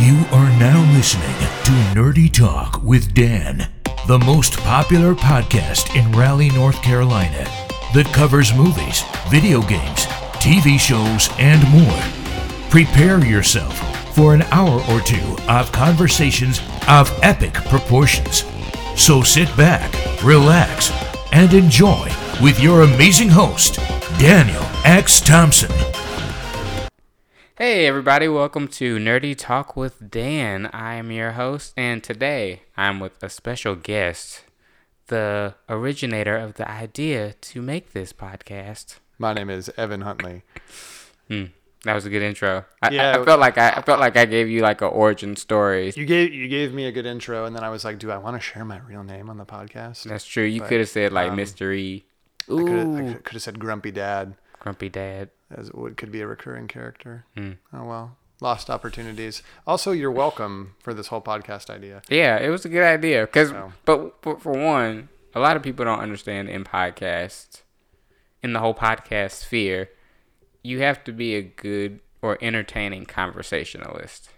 You are now listening to Nerdy Talk with Dan, the most popular podcast in Raleigh, North Carolina that covers movies, video games, TV shows, and more. Prepare yourself for an hour or two of conversations of epic proportions. So sit back, relax, and enjoy with your amazing host, Daniel X. Thompson. Hey, everybody, welcome to Nerdy Talk with Dan. I am your host, and today I'm with a special guest, the originator of the idea to make this podcast. My name is Evan Huntley. Hmm, that was a good intro. I, Yeah, I, I felt like I, I felt like I gave you like an origin story. You gave you gave me a good intro, and then I was like, "Do I want to share my real name on the podcast?" That's true. You could have said like um, mystery. I Ooh, have could have said Grumpy Dad, grumpy dad. As what could be a recurring character. Hmm. Oh well, lost opportunities. Also, you're welcome for this whole podcast idea. Yeah, it was a good idea. Cause, So. but, but for one, a lot of people don't understand in podcasts, in the whole podcast sphere, you have to be a good or entertaining conversationalist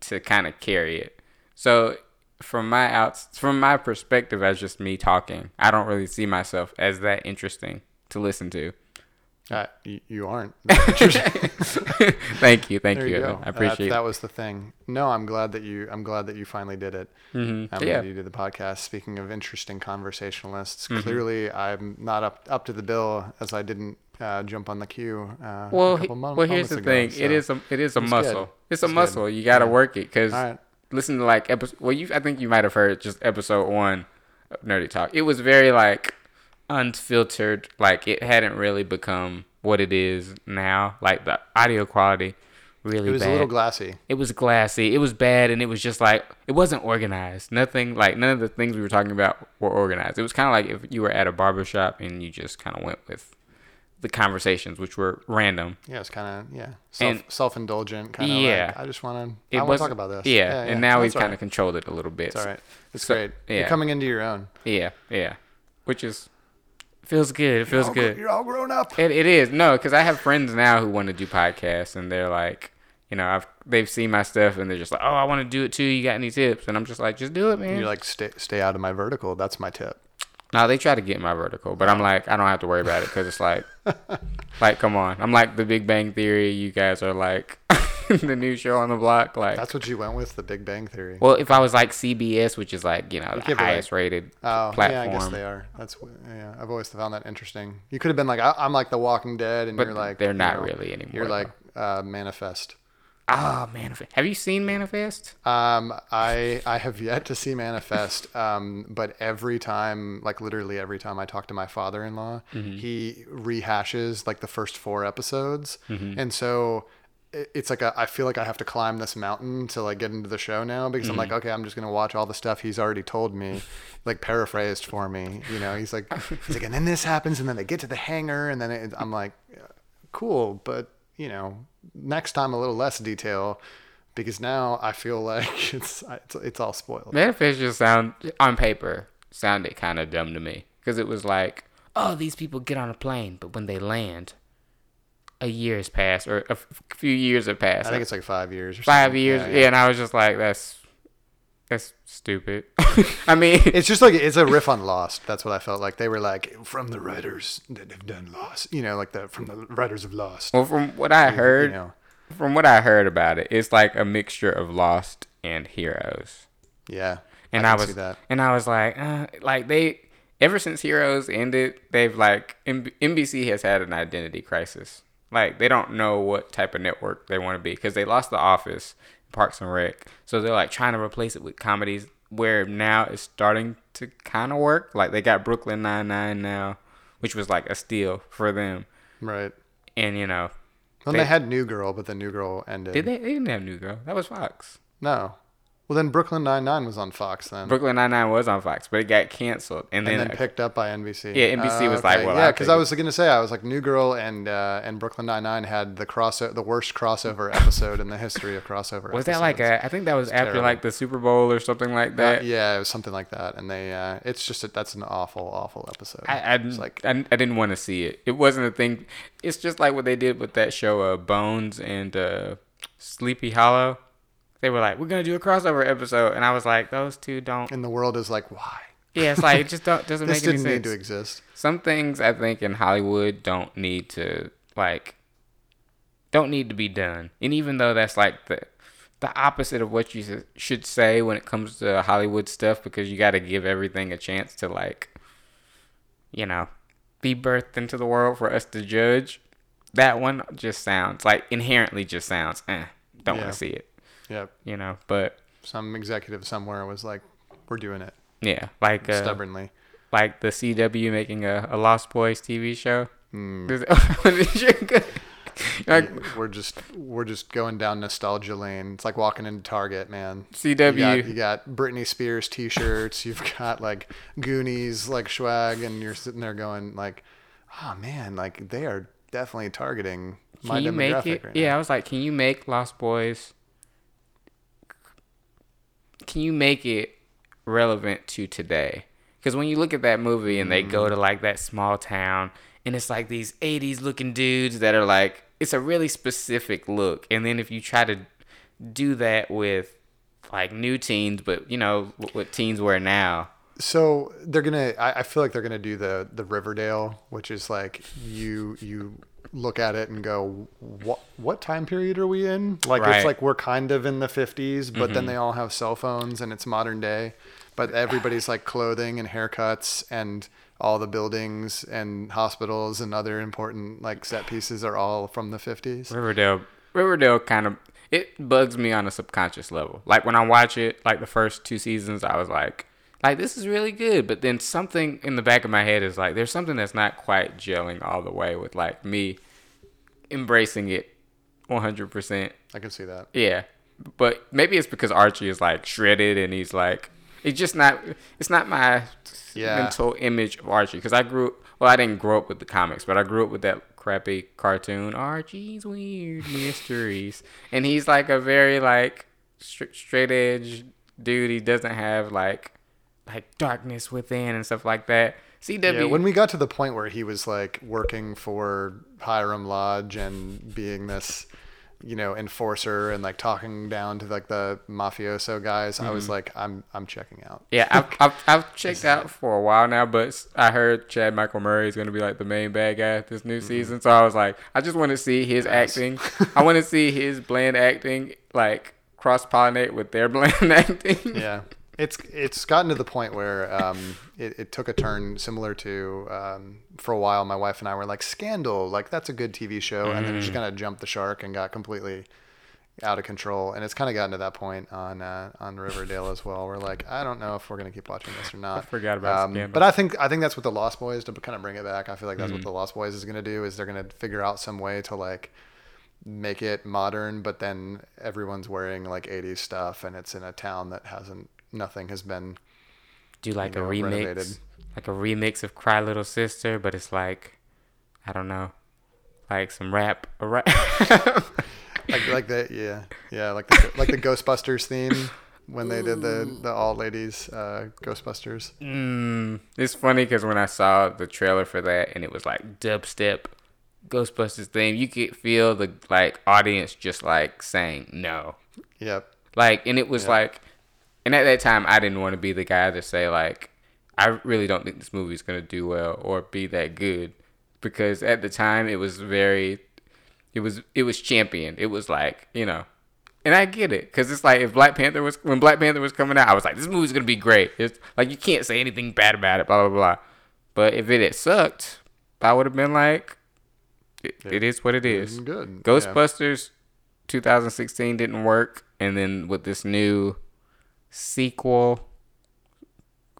to kind of carry it. So, from my outs, from my perspective as just me talking, I don't really see myself as that interesting to listen to. Uh, you, you aren't. thank you, thank you. you I appreciate that, that was the thing. No, I'm glad that you. I'm glad that you finally did it. Mm-hmm. I'm Yeah. glad you did the podcast. Speaking of interesting conversationalists, Mm-hmm. clearly I'm not up up to the bill as I didn't uh, jump on the queue. Uh, Well, a he- couple mon- well, here's the ago, thing. so- It is a it is a It's muscle. good. It's a It's good. muscle. You got to Yeah. work it because right. listen to like episode. Well, you I think you might have heard just episode one of Nerdy Talk. It was very like unfiltered. Like it hadn't really become what it is now. Like the audio quality really It was bad. a little glassy. it was glassy. It was bad, and it was just like it wasn't organized. Nothing like none of the things we were talking about were organized. It was kind of like if you were at a barbershop and you just kind of went with the conversations, which were random. Yeah, it's kind of yeah, self And- self indulgent kind of. Yeah. like, I just want to. I want to talk about this. Yeah, and now all kind right. of controlled it a little bit. It's all right. It's So- great. yeah. You're coming into your own. Yeah, yeah. Which is feels good. It feels All gr- good. You're all grown up. It, it is no, because I have friends now who want to do podcasts, and they're like, you know, I've they've seen my stuff, and they're just like, oh, I want to do it too. You got any tips? And I'm just like, just do it, man. You're like stay stay out of my vertical. That's my tip. no, they try to get my vertical, but I'm like, I don't have to worry about it because it's like, like, come on, I'm like the Big Bang Theory. You guys are like the new show on the block. Like, That's what you went with, the Big Bang Theory. well, if I was like CBS, which is like you know the but, like- highest rated Oh, platform. yeah, I guess they are. That's yeah. I've always found that interesting. You could have been like, I, I'm like The Walking Dead, and But you're like, they're you not know, really anymore, You're though. like uh, Manifest. Ah, Manifest. Have you seen Manifest? Um, I I have yet to see Manifest. Um, but every time, like literally every time I talk to my father-in-law, Mm-hmm. he rehashes like the first four episodes, Mm-hmm. and so it's like a, I feel like I have to climb this mountain to like get into the show now because I'm like, Mm-hmm. okay, I'm just gonna watch all the stuff he's already told me, like paraphrased for me. You know, he's like, he's like, and then this happens, and then they get to the hangar, and then it, I'm like, cool, but you know, next time a little less detail because now I feel like it's it's, it's all spoiled. Manifest just sound on paper sounded kind of dumb to me because it was like, oh, these people get on a plane, but when they land, a year has passed or a f- few years have passed. I think it's like five years. Or five years. Yeah, Yeah, yeah. and I was just like, that's that's stupid. I mean, It's just like it's a riff on Lost. That's what I felt like. They were like from the writers that have done Lost. You know, like the from the writers of Lost. well, from what I heard, You know, from what I heard about it, it's like a mixture of Lost and Heroes. yeah. and I, I, was and I was like, uh, like they ever since Heroes ended, they've like M- NBC has had an identity crisis. Like they don't know what type of network they want to be because they lost The Office, Parks and Rec, so they're like trying to replace it with comedies. Where now it's starting to kind of work. Like they got Brooklyn Nine Nine now, which was like a steal for them. Right. And you know, Well, They- they, had New Girl, but the New Girl ended. did they? They didn't have New Girl. That was Fox. No. Well, then Brooklyn Nine Nine was on Fox then. Brooklyn Nine Nine was on Fox, but it got canceled, and, and then, then picked up by NBC. Yeah, NBC was like, well, yeah, because I was gonna say, I was like, New Girl and uh, and Brooklyn Nine Nine had the cross the worst crossover episode in the history of crossover. Was that like episodes. a? I think that was after terrible. like the Super Bowl or something like Uh, that. yeah, it was something like that, and they. Uh, it's just a, that's an awful, awful episode. I, I, like I, I didn't want to see it. It wasn't a thing. It's just like what they did with that show, uh, Bones and uh, Sleepy Hollow. They were like, we're gonna do a crossover episode, and I was like, those two don't. And the world is like, why? Yeah, it's like it just don't doesn't make any didn't need sense. to exist. Some things I think in Hollywood don't need to like don't need to be done. And even though that's like the the opposite of what you should say when it comes to Hollywood stuff because you got to give everything a chance to like you know, be birthed into the world for us to judge. That one just sounds like inherently just sounds eh, don't Yeah. want to see it, Yep. you know, but Some executive somewhere was like, we're doing it yeah, like uh, stubbornly. like the CW making a, a Lost Boys TV show. Does- like we're just we're just going down nostalgia lane. It's like walking into Target, man. CW. You got, you got Britney Spears T-shirts. You've got like Goonies like swag, and you're sitting there going like, "Oh man, like they are definitely targeting my can you make demographic it? right yeah, now." I was like, can you make Lost Boys? Can you make it relevant to today? Because when you look at that movie and they Mm. go to like that small town and it's like these 80s looking dudes that are like, it's a really specific look. And then if you try to do that with like new teens, but you know, wh- what teens wear now. So they're gonna. I, I feel like they're gonna do the the Riverdale, which is like you you look at it and go, what what time period are we in? Like Right. it's like we're kind of in the fifties, but then mm-hmm. they all have cell phones and it's modern day. But everybody's like clothing and haircuts and all the buildings and hospitals and other important like set pieces are all from the fifties. Riverdale Riverdale kind of it bugs me on a subconscious level. Like when I watch it, like the first two seasons, I was like, like this is really good. But then something in the back of my head is like, there's something that's not quite gelling all the way with like me embracing it 100%. I can see that. Yeah, but maybe it's because Archie is like shredded and he's like, it's just not. It's not my Yeah. mental image of Archie because I grew. Well, I didn't grow up with the comics, but I grew up with that crappy cartoon Archie's Weird Mysteries, and he's like a very like straight edge dude. He doesn't have like like darkness within and stuff like that. CW. Yeah, when we got to the point where he was like working for Hiram Lodge and being this, you know, enforcer and like talking down to like the mafioso guys, I Mm-hmm. was like, I'm I'm checking out. Yeah, I've, I've, I've checked out for a while now, but I heard Chad Michael Murray is going to be like the main bad guy this new season. So I was like, I just want to see his acting. I want to see his bland acting like cross pollinate with their bland acting. Yeah, it's it's gotten to the point where um, it, it took a turn similar to um, for a while. My wife and I were like, Scandal, like that's a good TV show, and then it just Mm. kind of jumped the shark and got completely out of control. And it's kind of gotten to that point on uh, on Riverdale as well. We're like, I don't know if we're gonna keep watching this or not. I forgot about Scandal. But I think I think that's what the Lost Boys to kind of bring it back. I feel like that's Mm-hmm. what the Lost Boys is gonna do is they're gonna figure out some way to like make it modern, but then everyone's wearing like 80s stuff, and it's in a town that hasn't nothing has been. Do like You a remix, renovated. like a remix of Cry Little Sister, but it's like, I don't know, like some rap, a rap. Like like the yeah yeah like the like the Ghostbusters theme when they did the the all ladies uh, Ghostbusters. Mm, it's funny because when I saw the trailer for that and it was like dubstep Ghostbusters theme, you could feel the like audience just like saying no. Yep. Like, and it was Yeah. like, and at that time, I didn't want to be the guy to say like, I really don't think this movie's gonna do well or be that good, because at the time it was very, it was it was champion. It was like you know, and I get it because it's like if Black Panther was when Black Panther was coming out, I was like, this movie's gonna be great. It's like you can't say anything bad about it, blah blah blah. But if it had sucked, I would have been like, it, it is what it is. Good. Yeah. Ghostbusters 2016 didn't work, and then with this new sequel,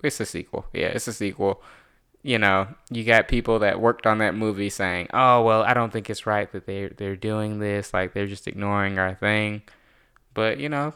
it's a sequel. Yeah, it's a sequel. You know, you got people that worked on that movie saying, "Oh, well, I don't think it's right that they they're doing this. Like they're just ignoring our thing." But you know,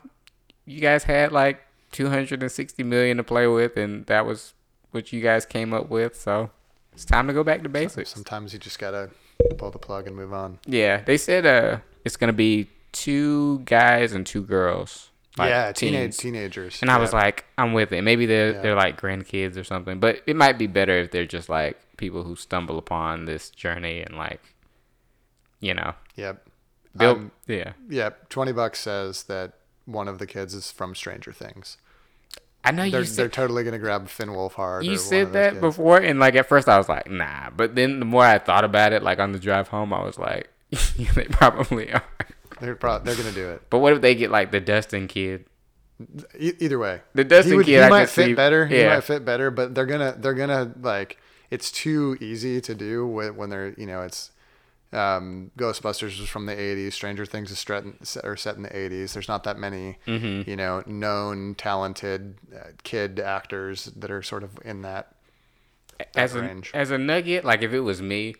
you guys had like 260 million to play with, and that was what you guys came up with. So it's time to go back to basics. Sometimes you just gotta pull the plug and move on. Yeah, they said uh it's gonna be two guys and two girls. Like yeah, teenage teenagers. And I was like, I'm with it. Maybe they're Yeah. they're like grandkids or something, but it might be better if they're just like people who stumble upon this journey and like, you know, yep. Um, yeah, Yep. twenty bucks says that one of the kids is from Stranger Things. I know They're you they're totally gonna grab Finn Wolfhard. or you said that before, and like at first I was like, nah. But then the more I thought about it, like on the drive home, I was like, yeah, they probably are. They're pro- they're gonna do it. But what if they get like the Dustin kid? E- either way, The Dustin he, would, kid, he I might fit see- better. He yeah. might fit better, but they're gonna they're gonna like it's too easy to do when, when they're you know it's um, Ghostbusters was from the '80s. Stranger Things is set in, or set in the '80s. There's not that many Mm-hmm. you know known talented uh, kid actors that are sort of in that. as a as a nugget, like if it was me,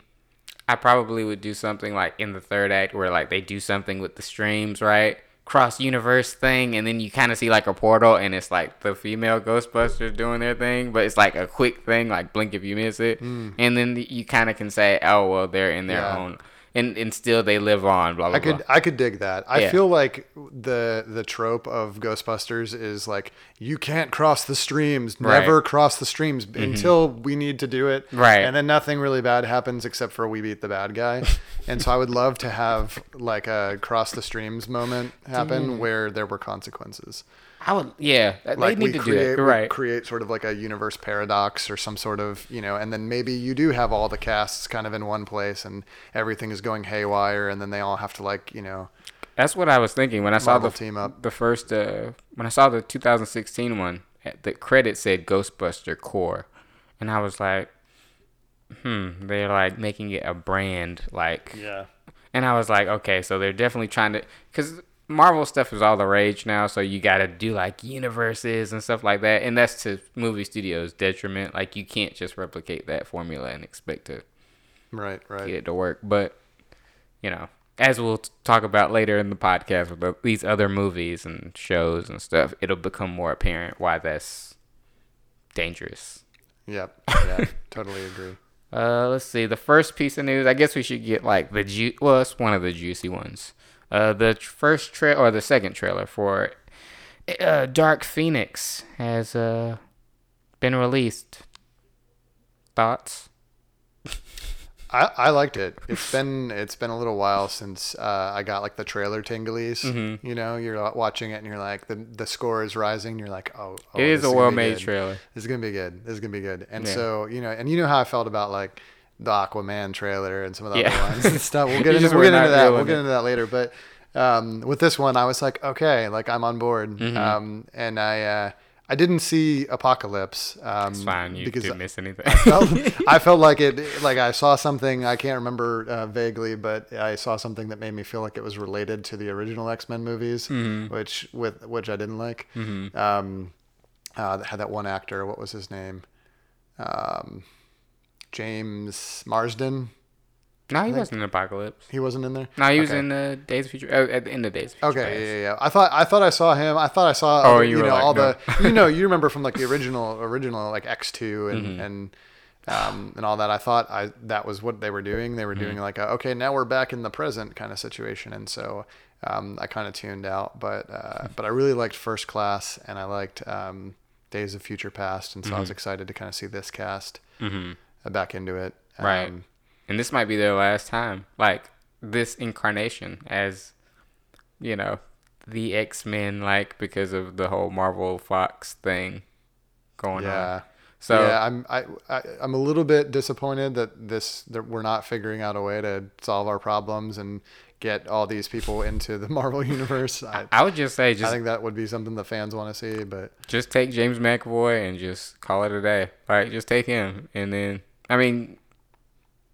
I probably would do something like in the third act where like they do something with the streams, right? Cross universe thing, and then you kind of see like a portal, and it's like the female Ghostbusters doing their thing, but it's like a quick thing, like blink if you miss it, hmm. and then you kind of can say, oh well, they're in their. Yeah. own, and and still they live on, blah blah I could blah. I could dig that. I Yeah. feel like the the trope of Ghostbusters is like you can't cross the streams, Right. never cross the streams mm-hmm. until we need to do it. Right. And then nothing really bad happens except for we beat the bad guy. and so I would love to have like a cross the streams moment happen where there were consequences. I would, yeah, they Like need we to do create, that, we right? create sort of like a universe paradox or some sort of, you know, and then maybe you do have all the casts kind of in one place and everything is going haywire and then they all have to like, you know, That's what I was thinking when I saw the team up. the first uh, when I saw the 2016 one. The credit said Ghostbuster Core, and I was like, hmm, they're like making it a brand, like, yeah. and I was like, okay, so they're definitely trying to, because Marvel stuff is all the rage now, so you got to do like universes and stuff like that, and that's to movie studios' detriment. Like, you can't just replicate that formula and expect to Right, right. get it to work. But you know, as we'll t- talk about later in the podcast with these other movies and shows and stuff, it'll become more apparent why that's dangerous. Yep. Yeah. totally agree. Uh, let's see. The first piece of news. I guess we should get like the ju- well, it's one of the juicy ones. Uh, the first trail or the second trailer for uh, Dark Phoenix has uh been released. Thoughts? I, I liked it. It's been it's been a little while since uh, I got like the trailer tinglies. Mm-hmm. You know, you're watching it and you're like the the score is rising. You're like, oh, oh it is a well-made trailer. This is gonna be good. This is gonna be good. And Yeah. so you know, and you know how I felt about like the Aquaman trailer and some of the Yeah. other ones and stuff. We'll get into we'll get into that. We'll get into that later. But um, with this one, I was like, okay, like I'm on board. Mm-hmm. Um, and I uh, I didn't see Apocalypse. Um, It's fine. You because didn't miss anything. felt, I felt like it, like I saw something I can't remember uh, vaguely, but I saw something that made me feel like it was related to the original X Men movies, Mm-hmm. which with which I didn't like. Um, uh, that had that one actor. What was his name? Um, James Marsden. no, he wasn't in Apocalypse. He wasn't in there. No, he was Okay. in the Days of Future. Uh, at the end of Days of Future. Okay, yeah, yeah. I thought I thought I saw him. I thought I saw. Oh, other- you you know like, all no. the you know you remember from like the original original like X two and Mm-hmm. and um and all that. I thought I that was what they were doing. They were doing Mm-hmm. like a, okay now we're back in the present kind of situation, and so um I kind of tuned out. But uh, but I really liked First Class and I liked um Days of Future Past, and so Mm-hmm. I was excited to kind of see this cast uh, back into it. Right. Um, and this might be their last time, like this incarnation as, you know, the X Men, like because of the whole Marvel Fox thing going on. yeah. on. So yeah, I'm I, I I'm a little bit disappointed that this that we're not figuring out a way to solve our problems and get all these people into the Marvel universe. I, I would just say, I think that would be something the fans want to see, but just take James McAvoy and just call it a day. Like just take him, and then I mean,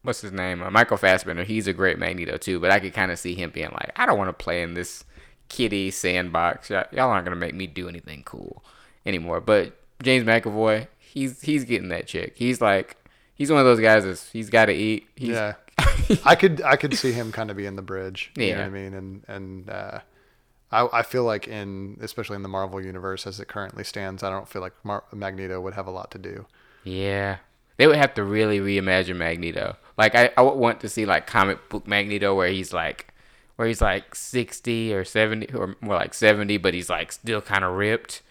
what's his name? Uh, Michael Fassbender. He's a great Magneto too, but I could kind of see him being like, I don't want to play in this kitty sandbox. Y'all y'all aren't gonna make me do anything cool anymore. But James McAvoy, he's he's getting that chick. He's like, he's one of those guys that's he's got to eat. He's, yeah, I could I could see him kind of being in the bridge. You know Yeah. what I mean? And and uh, I I feel like in especially in the Marvel universe as it currently stands, I don't feel like Mar- Magneto would have a lot to do. Yeah. They would have to really reimagine Magneto. Like I, I would want to see like comic book Magneto where he's like where he's like sixty or seventy or more like seventy, but he's like still kinda ripped.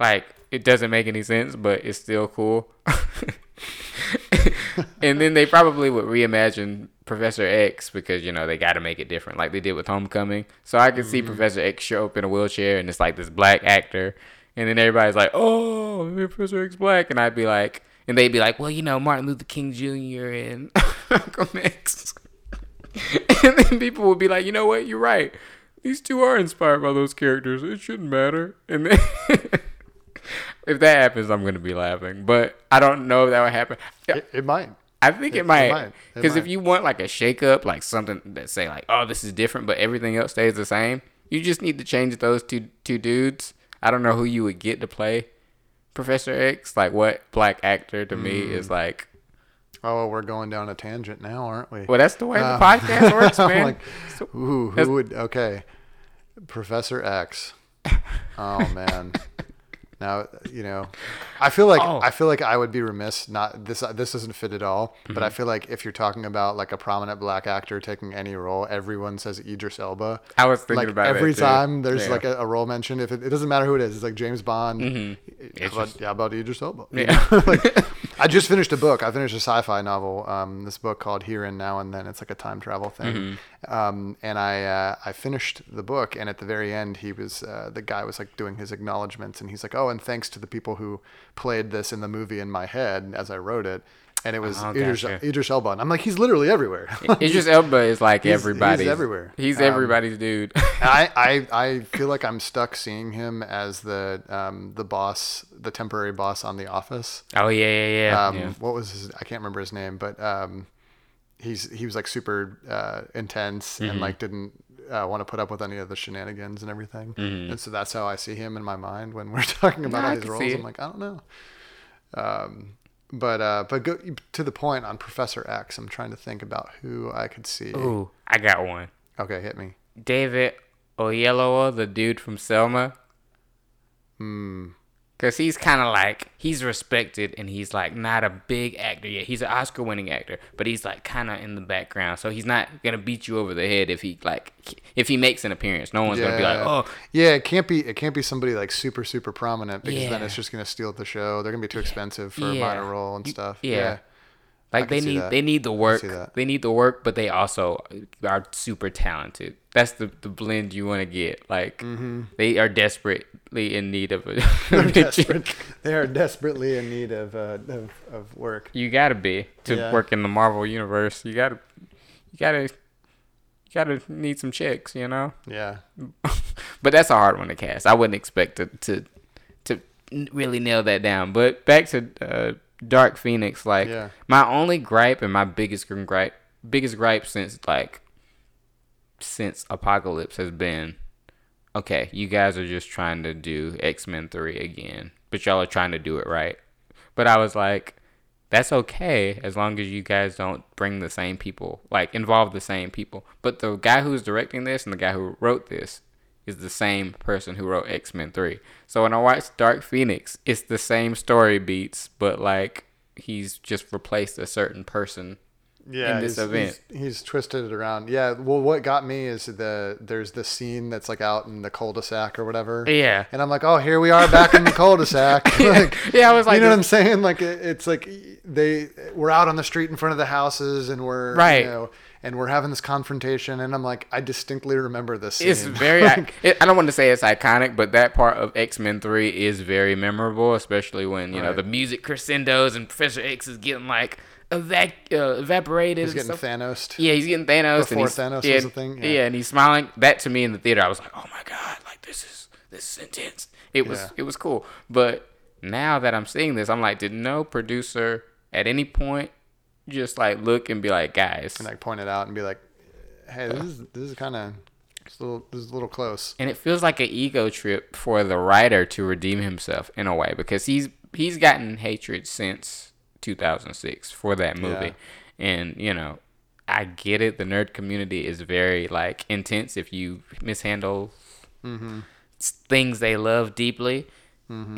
Like it doesn't make any sense, but it's still cool. and then they probably would reimagine Professor X because you know they got to make it different, like they did with Homecoming. So I could see mm-hmm. Professor X show up in a wheelchair and it's like this black actor, and then everybody's like, "Oh, Professor X black," and I'd be like, and they'd be like, "Well, you know, Martin Luther King Jr. and Malcolm X," and then people would be like, "You know what? You're right. These two are inspired by those characters. It shouldn't matter." And then. If that happens, I'm gonna be laughing, but I don't know if that would happen. It, it might. I think it, It- might. Because if you want like a shake up, like something that say like, oh, this is different, but everything else stays the same, you just need to change those two two dudes. I don't know who you would get to play Professor X. Like, what black actor to me Mm. is like, Oh, we're going down a tangent now, aren't we? well, that's the way Uh, the podcast works, man. like, Ooh, That's- who would? Okay, Professor X. Oh man. Now you know, I feel like Oh. I feel like I would be remiss not this. This doesn't fit at all. But Mm-hmm. I feel like if you're talking about like a prominent black actor taking any role, everyone says Idris Elba. I was thinking like about every too. time there's Yeah. like a, a role mentioned. If it, it doesn't matter who it is, it's like James Bond. How, Idris. about, yeah, how about Idris Elba? Yeah. like, I just finished a book. I finished a sci-fi novel. Um, this book called Here and Now and Then. It's like a time travel thing. Mm-hmm. Um, and I uh, I finished the book, and at the very end, he was uh, the guy was like doing his acknowledgments, and he's like, "Oh, and thanks to the people who played this in the movie in my head as I wrote it." And it was Oh, Idris, gotcha. Idris Elba, and I'm like, he's literally everywhere. Idris Elba is like He's- he's everywhere. He's Um, everybody's dude. I, I I feel like I'm stuck seeing him as the um, the boss, the temporary boss on The Office. oh yeah, yeah, yeah. Um, yeah. What was his? I can't remember his name, but um, he's he was like super uh, intense and Mm-hmm. like didn't uh, want to put up with any of the shenanigans and everything. And so that's how I see him in my mind when we're talking about Mm-hmm. No, all these roles. I'm like, I don't know. Um, but uh, but go to the point on Professor X. I'm trying to think about who I could see. Ooh, I got one. Okay, hit me. David Oyelowo, the dude from Selma. Hmm. Cause he's kind of like he's respected and he's like not a big actor yet. He's an Oscar-winning actor, but he's like kind of in the background. So he's not gonna beat you over the head if he like if he makes an appearance. No one's gonna be like, oh, yeah. It can't be. It can't be somebody like super super prominent because then it's just gonna steal the show. They're gonna be too expensive for a minor role and stuff. yeah. Like they need they need the work. They need the work, but they also are super talented. That's the the blend you want to get. Like Mm-hmm. they are desperately in need of a. Desperate. They are desperately in need of uh, of, of work. You gotta be to Yeah. work in the Marvel universe. You gotta, you gotta, you gotta need some chicks. you know. Yeah. But that's a hard one to cast. I wouldn't expect to to, to really nail that down. But back to uh, Dark Phoenix, like Yeah. my only gripe and my biggest gripe, biggest gripe since like since Apocalypse has been, okay, you guys are just trying to do X Men three again, but y'all are trying to do it right. But I was like, that's okay as long as you guys don't bring the same people, like involve the same people. But the guy who's directing this and the guy who wrote this is the same person who wrote X Men 3. So when I watched Dark Phoenix, it's the same story beats, but like he's just replaced a certain person. Yeah. in this he's, event. He's, he's twisted it around. Yeah. Well, what got me is the there's the scene that's like out in the cul-de-sac or whatever. Yeah. And I'm like, oh, here we are back in the cul-de-sac. like, Yeah, I was like, you know what I'm saying? Like, it, it's like they we're out on the street in front of the houses, and we're Right. You know, and we're having this confrontation, and I'm like, I distinctly remember this. Scene. It's very. Like, I don't want to say it's iconic, but that part of X Men Three is very memorable, especially when you know the music crescendos and Professor X is getting like evac- uh, evaporated. he's getting. Thanos. Yeah, he's getting Thanos. Before and he's, Thanos yeah, was a thing? Yeah. Yeah. and he's smiling. That to me in the theater, I was like, oh my god, like this is this is intense. It was Yeah. it was cool. But now that I'm seeing this, I'm like, did no producer at any point just like look and be like, guys, And like point it out and be like, hey, this is this is kind of this is a little close. and it feels like an ego trip for the writer to redeem himself in a way because he's he's gotten hatred since 2006 for that movie. And you know i get it. The nerd community is very like intense if you mishandle s- things they love deeply.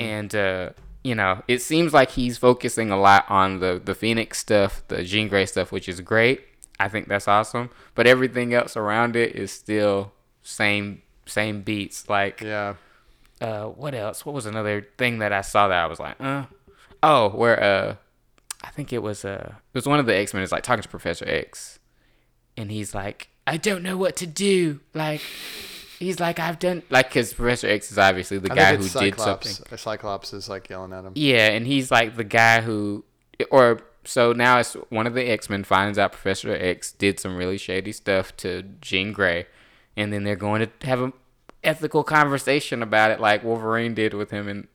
And uh you know it seems like he's focusing a lot on the the phoenix stuff the jean grey stuff which is great. I think that's awesome. But everything else around it is still same same beats. Like Yeah. uh what else? What was another thing that i saw that i was like uh. Oh where uh i think it was uh it was one of the x-men. Is like talking to professor x. And he's like, I don't know what to do. Like, he's like, I've done like because Professor X is obviously the I guy who it's did Cyclops. something. Cyclops is like yelling at him. Yeah, and he's like the guy who, or so now it's one of the X Men finds out Professor X did some really shady stuff to Jean Grey, and then they're going to have an ethical conversation about it, like Wolverine did with him, and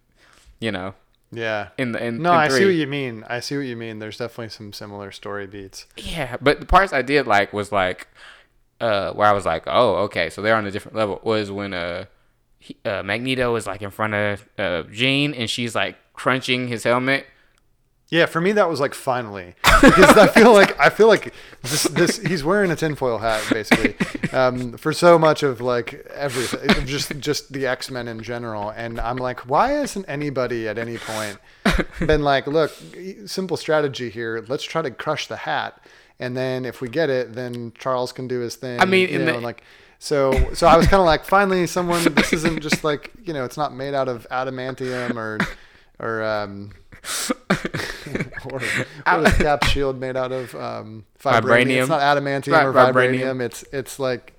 you know, Yeah. in the in No, in I see what you mean. I see what you mean. There's definitely some similar story beats. Yeah, but the parts I did like was like, uh, where I was like, oh, okay, so they're on a different level. Was when uh, he, uh Magneto is like in front of uh Jean, and she's like crunching his helmet. Yeah, for me that was like finally because I feel like I feel like this this he's wearing a tinfoil hat basically um, for so much of like everything, just just the X Men in general, and I'm like, why hasn't anybody at any point been like, look, simple strategy here, let's try to crush the hat, and then if we get it, then Charles can do his thing. I mean, you know, the- like. So, so I was kind of like, finally, someone. This isn't just like you know, it's not made out of adamantium or, or um, or what is Cap's shield made out of? Um, vibranium. Vibranium. It's not adamantium or vibranium. vibranium. It's it's like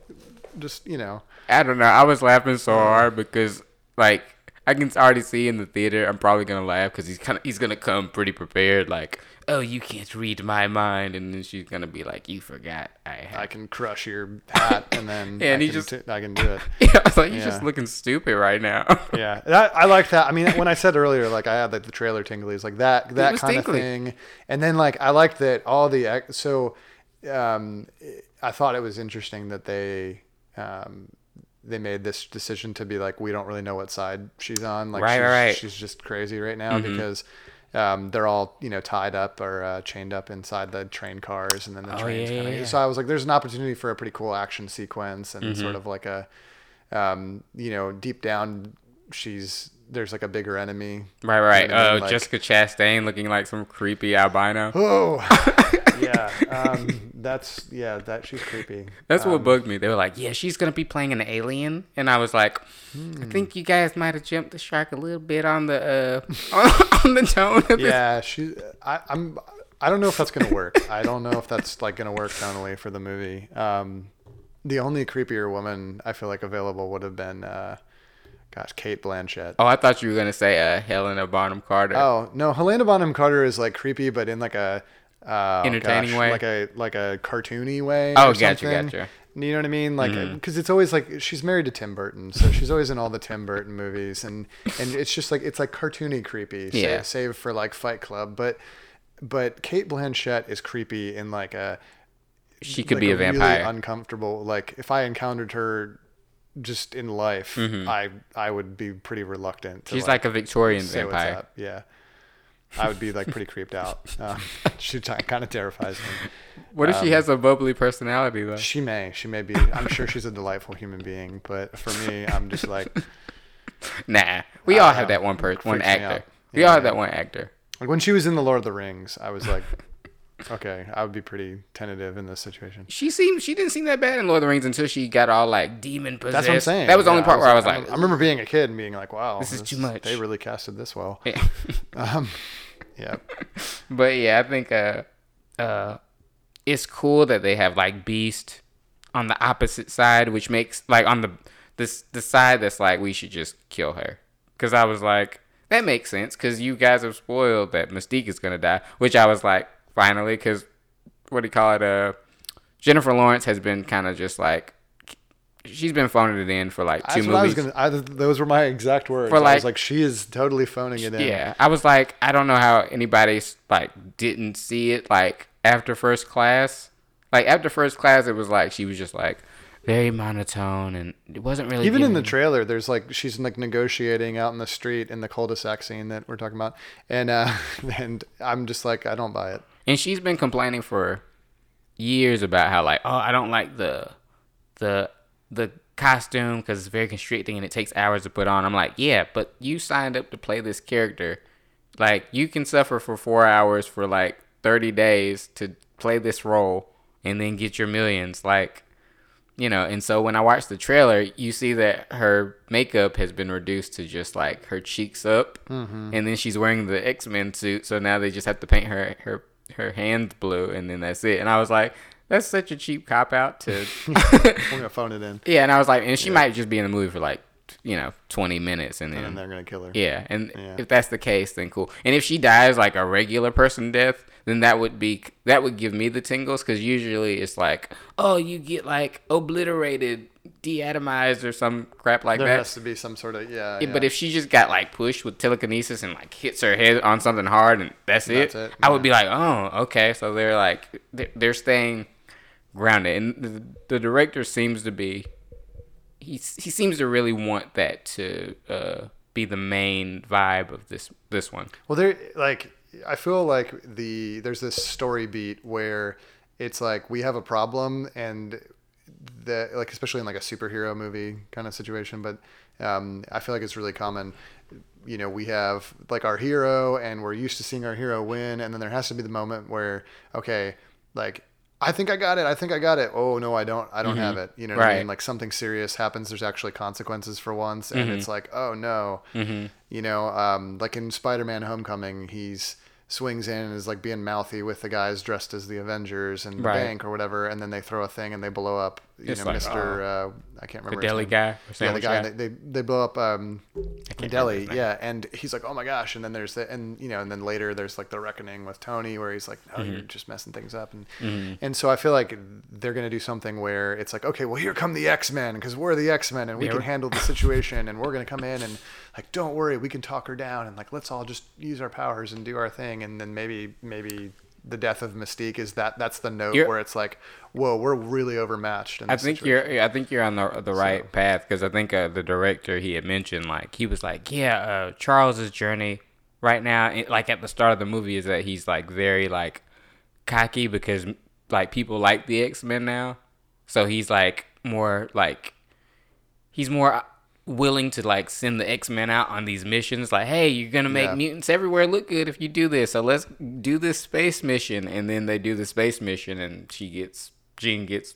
just you know. I don't know. I was laughing so hard because like I can already see in the theater. I'm probably gonna laugh because he's kind of he's gonna come pretty prepared. Like, oh, you can't read my mind, and then she's gonna be like, you forgot I I can crush your hat and then Yeah, and I, he can just- t- I can do it. Yeah, I was like, you're just looking stupid right now. Yeah, that, I like that. I mean, when I said earlier, like I had like the trailer tinglies, like that that kind of thing, and then like I liked that all the so um, I thought it was interesting that they um, they made this decision to be like we don't really know what side she's on, like Right, she's, right, right. she's just crazy right now Mm-hmm. because. Um, they're all you know tied up or uh, chained up inside the train cars, and then the Oh, trains yeah, kind of. yeah, yeah. So I was like, "There's an opportunity for a pretty cool action sequence and Mm-hmm. sort of like a, um, you know, deep down, she's there's like a bigger enemy. right, right. You know what I Uh, mean? Like- Jessica Chastain looking like some creepy albino. Oh, yeah. Um, that's yeah. That she's creepy. That's Um, what bugged me. They were like, "Yeah, she's gonna be playing an alien," and I was like, "I Hmm. think you guys might have jumped the shark a little bit on the uh on, the tone of this." Yeah, she. I, I'm. I don't know if that's gonna work. I don't know if that's like gonna work tonally for the movie. Um, the only creepier woman I feel like available would have been, uh, gosh, Cate Blanchett. Oh, I thought you were gonna say uh, Helena Bonham Carter. Oh no, Helena Bonham Carter is like creepy, but in like a uh, Entertaining way? like a like a cartoony way. Oh, or gotcha, something. gotcha. You know what I mean? Like, Mm-hmm. because it's always like she's married to Tim Burton, so she's always in all the Tim Burton movies, and and it's just like it's like cartoony creepy. Yeah. save for like Fight Club, but but Cate Blanchett is creepy in like a she could like be a really vampire. uncomfortable. Like if I encountered her just in life, I I would be pretty reluctant. To Mm-hmm. She's like a Victorian vampire. Yeah. I would be like pretty creeped out. Um, she kind of terrifies me. What if Um, she has a bubbly personality though? She may, she may be. I'm sure she's a delightful human being, but for me, I'm just like, Nah, we all have know. that one person, one actor. We Yeah, all have yeah. that one actor. like when she was in the Lord of the Rings, I was like, okay, I would be pretty tentative in this situation. She seemed she didn't seem that bad in Lord of the Rings until she got all like demon possessed. That's what I'm saying. That was the only Yeah, part where I was like, I remember being a kid and being like, wow, This is too much. They really casted this well. Yeah. Um, yeah. But yeah, I think uh uh it's cool that they have like Beast on the opposite side, which makes like on the this the side that's like we should just kill her. Cause I was like, that makes sense, cause you guys have spoiled that Mystique is gonna die. Which I was like, finally, cause what do you call it? Uh Jennifer Lawrence has been kind of just like she's been phoning it in for like two That's I movies. gonna. I, those were my exact words. For, I like- was like, she is totally phoning it in. Yeah, I was like, I don't know how anybody's like didn't see it like after first class. Like after first class, it was like she was just like very monotone, and it wasn't really Even in the trailer, there's like she's like negotiating out in the street in the cul-de-sac scene that we're talking about, and uh, and I'm just like, I don't buy it. And she's been complaining for years about how like, oh, I don't like the the the costume because it's very constricting and it takes hours to put on. I'm like, yeah, but you signed up to play this character. Like you can suffer for four hours for like 30 days to play this role and then get your millions. Like, you know, and so when I watch the trailer, you see that her makeup has been reduced to just like her cheeks up, mm-hmm. and then she's wearing the X Men suit. So now they just have to paint her her her hands blue, and then that's it. And I was like, that's such a cheap cop out to. We're gonna phone it in, yeah, and I was like, and she might just be in the movie for like, you know, twenty minutes, and then and they're gonna kill her. yeah, and Yeah. if that's the case, then cool. And if she dies like a regular person death, then that would be that would give me the tingles because usually it's like, oh, you get like obliterated, deatomized, or some crap like that. There that. has to be some sort of yeah. Yeah. But if she just got like pushed with telekinesis and like hits her head on something hard and that's it, That's it, I yeah. would be like, oh, okay. So they're like they're, they're staying grounded, and the, the director seems to be he he seems to really want that to uh, be the main vibe of this this one. Well, there, like, I feel like the there's this story beat where it's like we have a problem, and the like, especially in like a superhero movie kind of situation. But um, I feel like it's really common. You know, we have like our hero, and we're used to seeing our hero win, and then there has to be the moment where, okay, like. I think I got it. I think I got it. Oh no, I don't. I don't have it. You know what I Right. mean? Like something serious happens. There's actually consequences for once, and it's like, oh no. You know, um, like in Spider-Man: Homecoming, he's swings in and is like being mouthy with the guys dressed as the Avengers and the Right. bank or whatever, and then they throw a thing and they blow up. You It's know, like, Mister. Uh, I can't remember his deli guy, Yeah, the guy. guy. They, they they blow up um, remember Deli. Yeah, and he's like, oh my gosh, and then there's the and you know, and then later there's like the reckoning with Tony where he's like, no, Mm-hmm. you're just messing things up, and and so I feel like they're gonna do something where it's like, okay, well here come the X Men because we're the X Men and we Yeah, can handle the situation and we're gonna come in and like, don't worry, we can talk her down and like let's all just use our powers and do our thing, and then maybe maybe. The death of Mystique is that that's the note You're- where it's like, whoa, we're really overmatched. I think situation. you're. I think you're on the the right path because I think uh, the director he had mentioned like he was like, yeah, uh, Charles's journey right now, it- like at the start of the movie, is that he's like very like cocky because like people like the X Men now, so he's like more like he's more willing to like send the X-Men out on these missions like hey you're gonna make Yeah. mutants everywhere. Look good if you do this. So let's do this space mission. And then they do the space mission and she gets Jean gets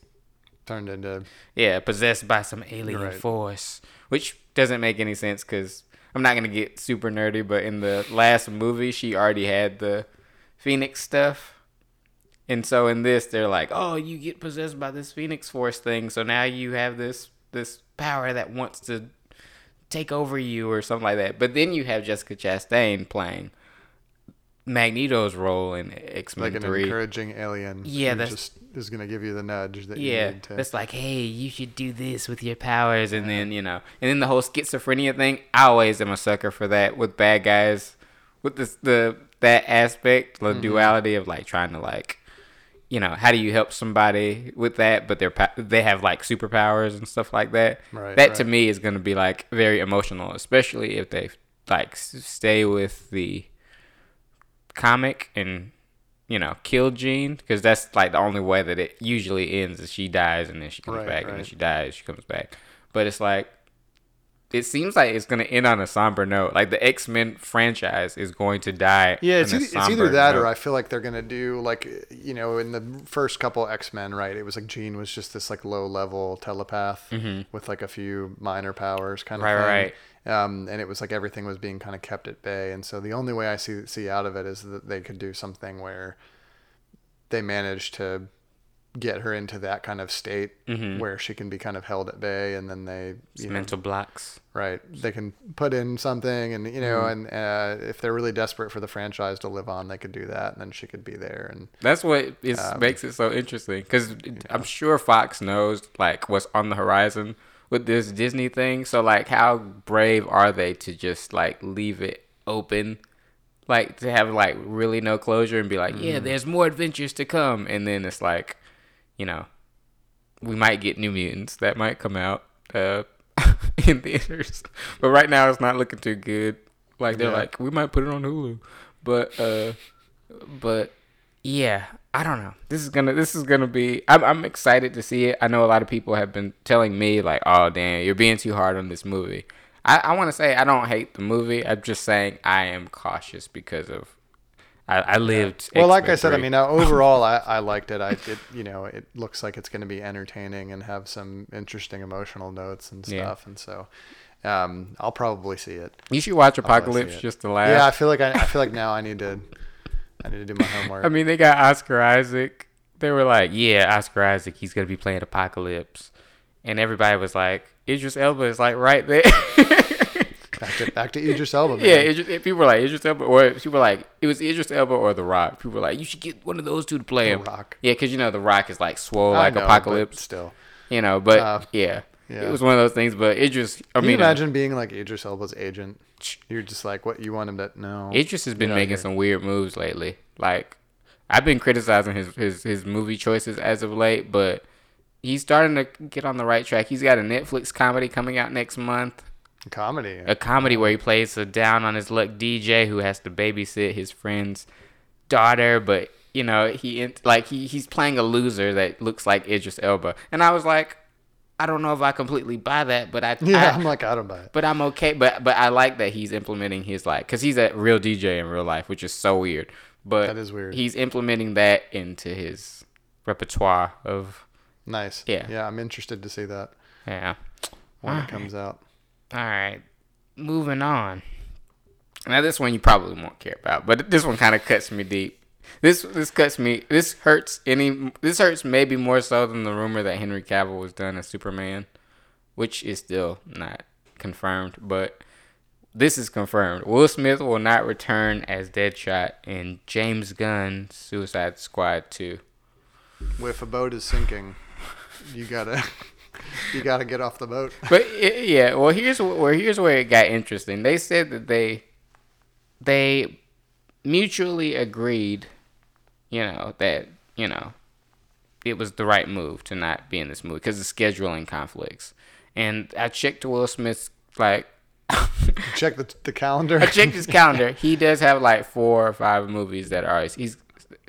turned into yeah, possessed by some alien Right. force, which doesn't make any sense because I'm not gonna get super nerdy, but in the last movie, she already had the Phoenix stuff, and so in this, they're like, "Oh, you get possessed by this Phoenix Force thing, so now you have this this power that wants to take over you or something like that." But then you have Jessica Chastain playing Magneto's role in X Men like an encouraging alien. Yeah, that's- just is gonna give you the nudge that Yeah, you need to. that's like, hey, you should do this with your powers, and then you know, and then the whole schizophrenia thing. I always am a sucker for that with bad guys, with this the that aspect, Mm-hmm. the duality of like trying to like, you know, how do you help somebody with that, but they're they have like superpowers and stuff like that. Right, that to me is gonna be like very emotional, especially if they like stay with the comic and you know kill Jean because that's like the only way that it usually ends is she dies and then she comes Right, back and then she dies she comes back. But it's like it seems like it's gonna end on a somber note like the X-Men franchise is going to die yeah, it's, either, it's either that or. I feel like they're gonna do like you know in the first couple X Men, right? It was like Jean was just this like low level telepath with like a few minor powers, kind of Mm-hmm. Right, thing. Um, and it was like everything was being kind of kept at bay, and so the only way I see see out of it is that they could do something where they manage to get her into that kind of state where she can be kind of held at bay, and then they you know, mental blocks right? They can put in something and you know and uh, if they're really desperate for the franchise to live on they could do that and then she could be there and That's what is Um, makes it so interesting because I'm sure Fox knows like what's on the horizon with this Disney thing. So like, how brave are they to just like leave it open, like to have like really no closure and be like, yeah, Mm-hmm. there's more adventures to come, and then it's like, you know, we might get New Mutants that might come out uh, in theaters, but right now it's not looking too good. Like they're Yeah. like, we might put it on Hulu, but uh, but yeah, I don't know. This is gonna this is gonna be. I'm I'm excited to see it. I know a lot of people have been telling me like, oh damn, you're being too hard on this movie. I I want to say I don't hate the movie. I'm just saying I am cautious because of I, I lived. well like i said i mean uh, overall I, I liked it i it you know it looks like it's going to be entertaining and have some interesting emotional notes and Yeah. stuff and so um, i'll probably see it you should watch I'll probably see Apocalypse just to laugh. yeah i feel like I, I feel like now i need to i need to do my homework I mean, they got Oscar Isaac. they were like, "Yeah, Oscar Isaac, he's gonna be playing Apocalypse," and everybody was like, "Idris Elba is like right there." Back to back to Idris Elba. Man. yeah, Idris, people were like Idris Elba, or people were like it was Idris Elba or The Rock. People were like, "You should get one of those two to play The him." Rock. Yeah, because you know The Rock is like swole I like know, Apocalypse. still. You know, but Uh, yeah. yeah. it was one of those things. But Idris, I Can mean, you uh, imagine being like Idris Elba's agent? You're just like, what you want him to know. Idris has been making here. some weird moves lately. Like I've been criticizing his, his his movie choices as of late, but he's starting to get on the right track. He's got a Netflix comedy coming out next month. Comedy. A comedy where he plays a down on his luck DJ who has to babysit his friend's daughter, but you know he like he he's playing a loser that looks like Idris Elba, and I was like, I don't know if I completely buy that, but I yeah, I, I'm like, I don't buy it. but I'm okay. But but I like that he's implementing his like, cause he's a real DJ in real life, which is so weird. But That is weird. He's implementing that into his repertoire of Nice. Yeah. Yeah, I'm interested to see that yeah. when Alright. it comes out. All right, moving on. Now this one you probably won't care about, but this one kind of cuts me deep. This this cuts me. This hurts any. This hurts maybe more so than the rumor that Henry Cavill was done as Superman, which is still not confirmed. But this is confirmed. Will Smith will not return as Deadshot in James Gunn's Suicide Squad 2. If a boat is sinking, you gotta you gotta get off the boat. But yeah, well here's where here's where it got interesting. They said that they they mutually agreed, you know, that you know it was the right move to not be in this movie because of scheduling conflicts. And I checked Will Smith's like Check the the calendar. I checked his calendar. He does have like four or five movies that are he's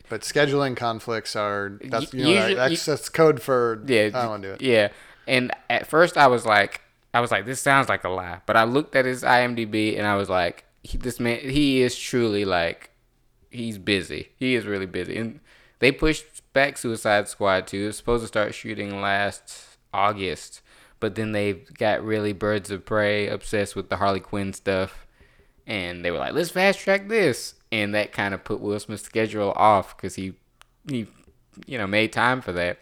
But scheduling conflicts are that's you know usually- that's that's code for Yeah, I don't want to do it. Yeah, and at first I was like, I was like, this sounds like a lie. But I looked at his IMDb and I was like, he, this man, he is truly like, he's busy. He is really busy. And they pushed back Suicide Squad 2. It was supposed to start shooting last August, but then they got really Birds of Prey obsessed with the Harley Quinn stuff, and they were like, let's fast track this, and that kind of put Will Smith's schedule off because he he you know made time for that.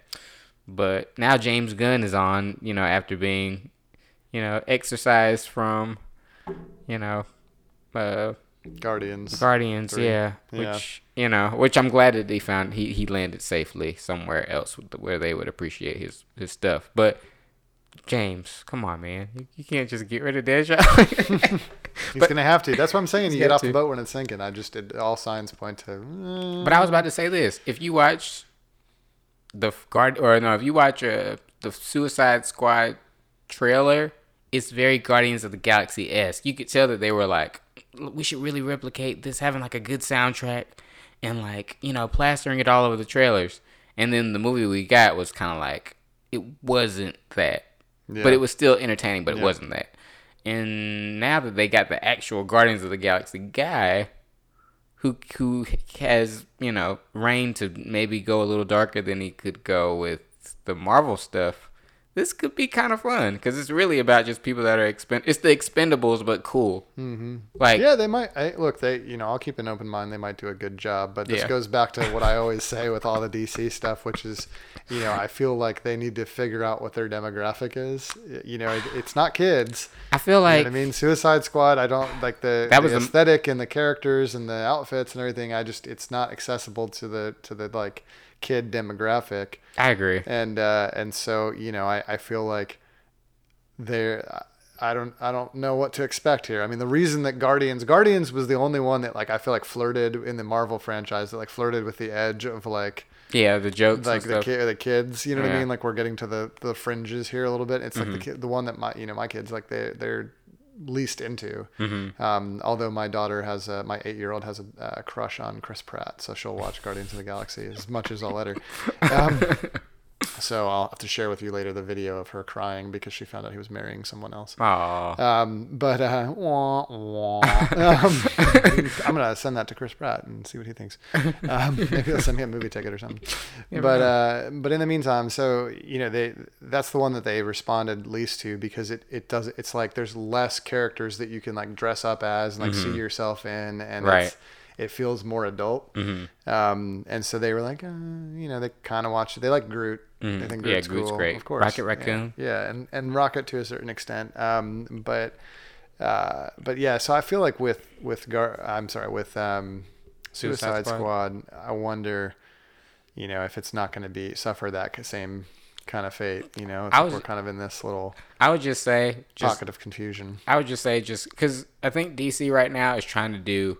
But now James Gunn is on, you know, after being, you know, exercised from, you know, uh, Guardians. Guardians, yeah, Yeah. which you know, which I'm glad that they found he he landed safely somewhere else with the, where they would appreciate his his stuff. But James, come on, man, you, you can't just get rid of Deadshot. He's gonna have to. That's what I'm saying. You get off to. the boat when it's sinking. I just did all signs point to. eh. But I was about to say this: if you watch the guard, or no, if you watch uh, the Suicide Squad trailer, it's very Guardians of the Galaxy esque. You could tell that they were like, we should really replicate this, having like a good soundtrack and like you know plastering it all over the trailers. And then the movie we got was kind of like it wasn't that, Yeah. but it was still entertaining, but it Yeah. wasn't that. And now that they got the actual Guardians of the Galaxy guy, who who has you know reign to maybe go a little darker than he could go with the Marvel stuff. This could be kind of fun because it's really about just people that are expend. It's the Expendables, but cool. Mm-hmm. Like Yeah, they might. I, look, they. You know, I'll keep an open mind. They might do a good job. But this Yeah. goes back to what I always say with all the DC stuff, which is, you know, I feel like they need to figure out what their demographic is. You know, it, it's not kids. I feel You know like I mean, Suicide Squad. I don't like the, That the was a- aesthetic and the characters and the outfits and everything. I just it's not accessible to the to the like kid demographic. I agree. and uh, and so you know I, I feel like there I don't I don't know what to expect here. I mean the reason that Guardians Guardians was the only one that like I feel like flirted in the Marvel franchise that like flirted with the edge of like Yeah, the jokes like the stuff. ki- the kids you know what I mean like we're getting to the the fringes here a little bit. It's like Mm-hmm. the kid, the one that my you know my kids like they they're least into. Mm-hmm. Um, although my daughter has a, my eight year old has a, uh crush on Chris Pratt, so she'll watch Guardians of the Galaxy as much as I'll let her. Um, so I'll have to share with you later the video of her crying because she found out he was marrying someone else. Aw. Um, but uh, wah, wah. Um, I'm gonna send that to Chris Pratt and see what he thinks. Um, maybe he'll send me a movie ticket or something. but uh, but in the meantime, so you know they that's the one that they responded least to because it, it does it's like there's less characters that you can like dress up as and like see yourself in and Right. it's it feels more adult. Mm-hmm. Um, and so they were like, uh, you know, they kind of watched it. They like Groot. They think Mm-hmm. Yeah, Groot's, Groot's cool, great. Of course, Rocket Raccoon. Yeah, and and Rocket to a certain extent. Um, but uh, but yeah, so I feel like with with Gar, I'm sorry, with um, Suicide Suicide, Squad. Squad. I wonder, you know, if it's not going to be suffer that same kind of fate. You know, it's I like was- we're kind of in this little I would just say, just pocket of confusion. I would just say, just because I think DC right now is trying to do.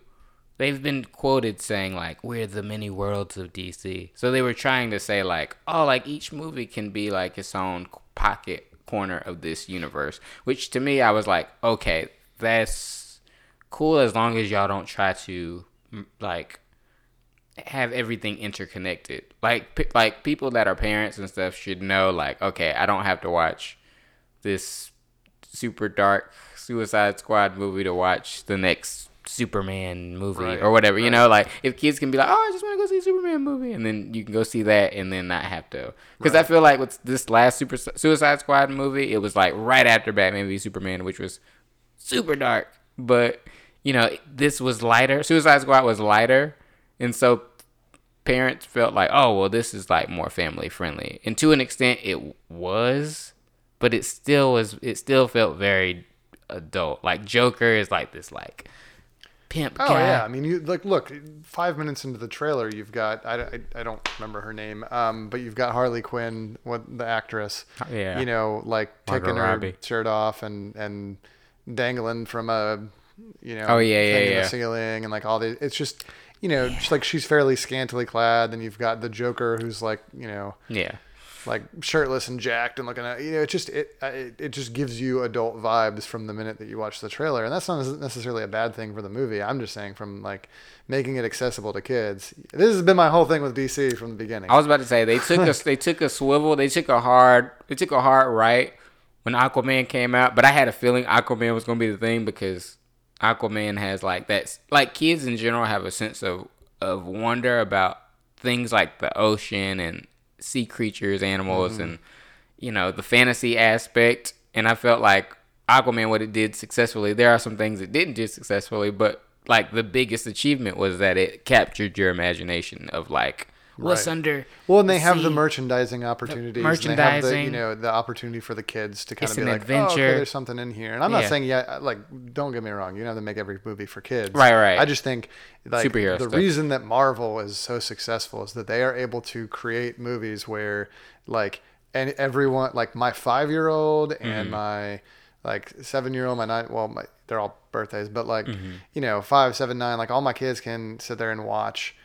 They've been quoted saying like we're the many worlds of DC. So they were trying to say like, oh, like each movie can be like its own pocket corner of this universe. Which to me, I was like, okay, that's cool as long as y'all don't try to like have everything interconnected. Like p- like people that are parents and stuff should know like, okay, I don't have to watch this super dark Suicide Squad movie to watch the next Superman movie Right, or whatever. You know, like if kids can be like, "Oh, I just want to go see a Superman movie," and then you can go see that, and then not have to. Because I feel like with this last Super Suicide Squad movie, it was like right after Batman v Superman, which was super dark. But you know, this was lighter. Suicide Squad was lighter, and so parents felt like, oh, well, this is like more family friendly, and to an extent, it was, but it still was. It still felt very adult. Like Joker is like this like pimp Oh guy. yeah, I mean, you like look five minutes into the trailer, you've got I, I, I don't remember her name, um, but you've got Harley Quinn, what the actress, Yeah. you know, like Margot taking her Robbie. shirt off and and dangling from a, you know, Oh, yeah, yeah, yeah. the ceiling and like all the, it's just, you know, just like she's fairly scantily clad, and you've got the Joker who's like, you know, yeah. Like shirtless and jacked and looking at you know it just it, it it just gives you adult vibes from the minute that you watch the trailer and that's not necessarily a bad thing for the movie i'm just saying from like making it accessible to kids this has been my whole thing with dc from the beginning I was about to say they took a they took a swivel. They took a hard they took a hard right when Aquaman came out. But I had a feeling Aquaman was gonna be the thing because Aquaman has like that. Like kids in general have a sense of of wonder about things like the ocean and sea creatures, animals, mm-hmm. and you know the fantasy aspect. And I felt like Aquaman, what it did successfully. There are some things it didn't do successfully, but like the biggest achievement was that it captured your imagination of like what's Right. under. well and they have the merchandising opportunities and they have the you know the opportunity for the kids to kind It's of be like oh, okay, there's something in here and i'm not Yeah. saying yeah like don't get me wrong you don't have to make every movie for kids Right, right. i just think like Superhero the stuff. reason that marvel is so successful is that they are able to create movies where like and everyone like my five year old Mm-hmm. and my like seven year old my nine well my they're all birthdays but like Mm-hmm. you know five seven nine like all my kids can sit there and watch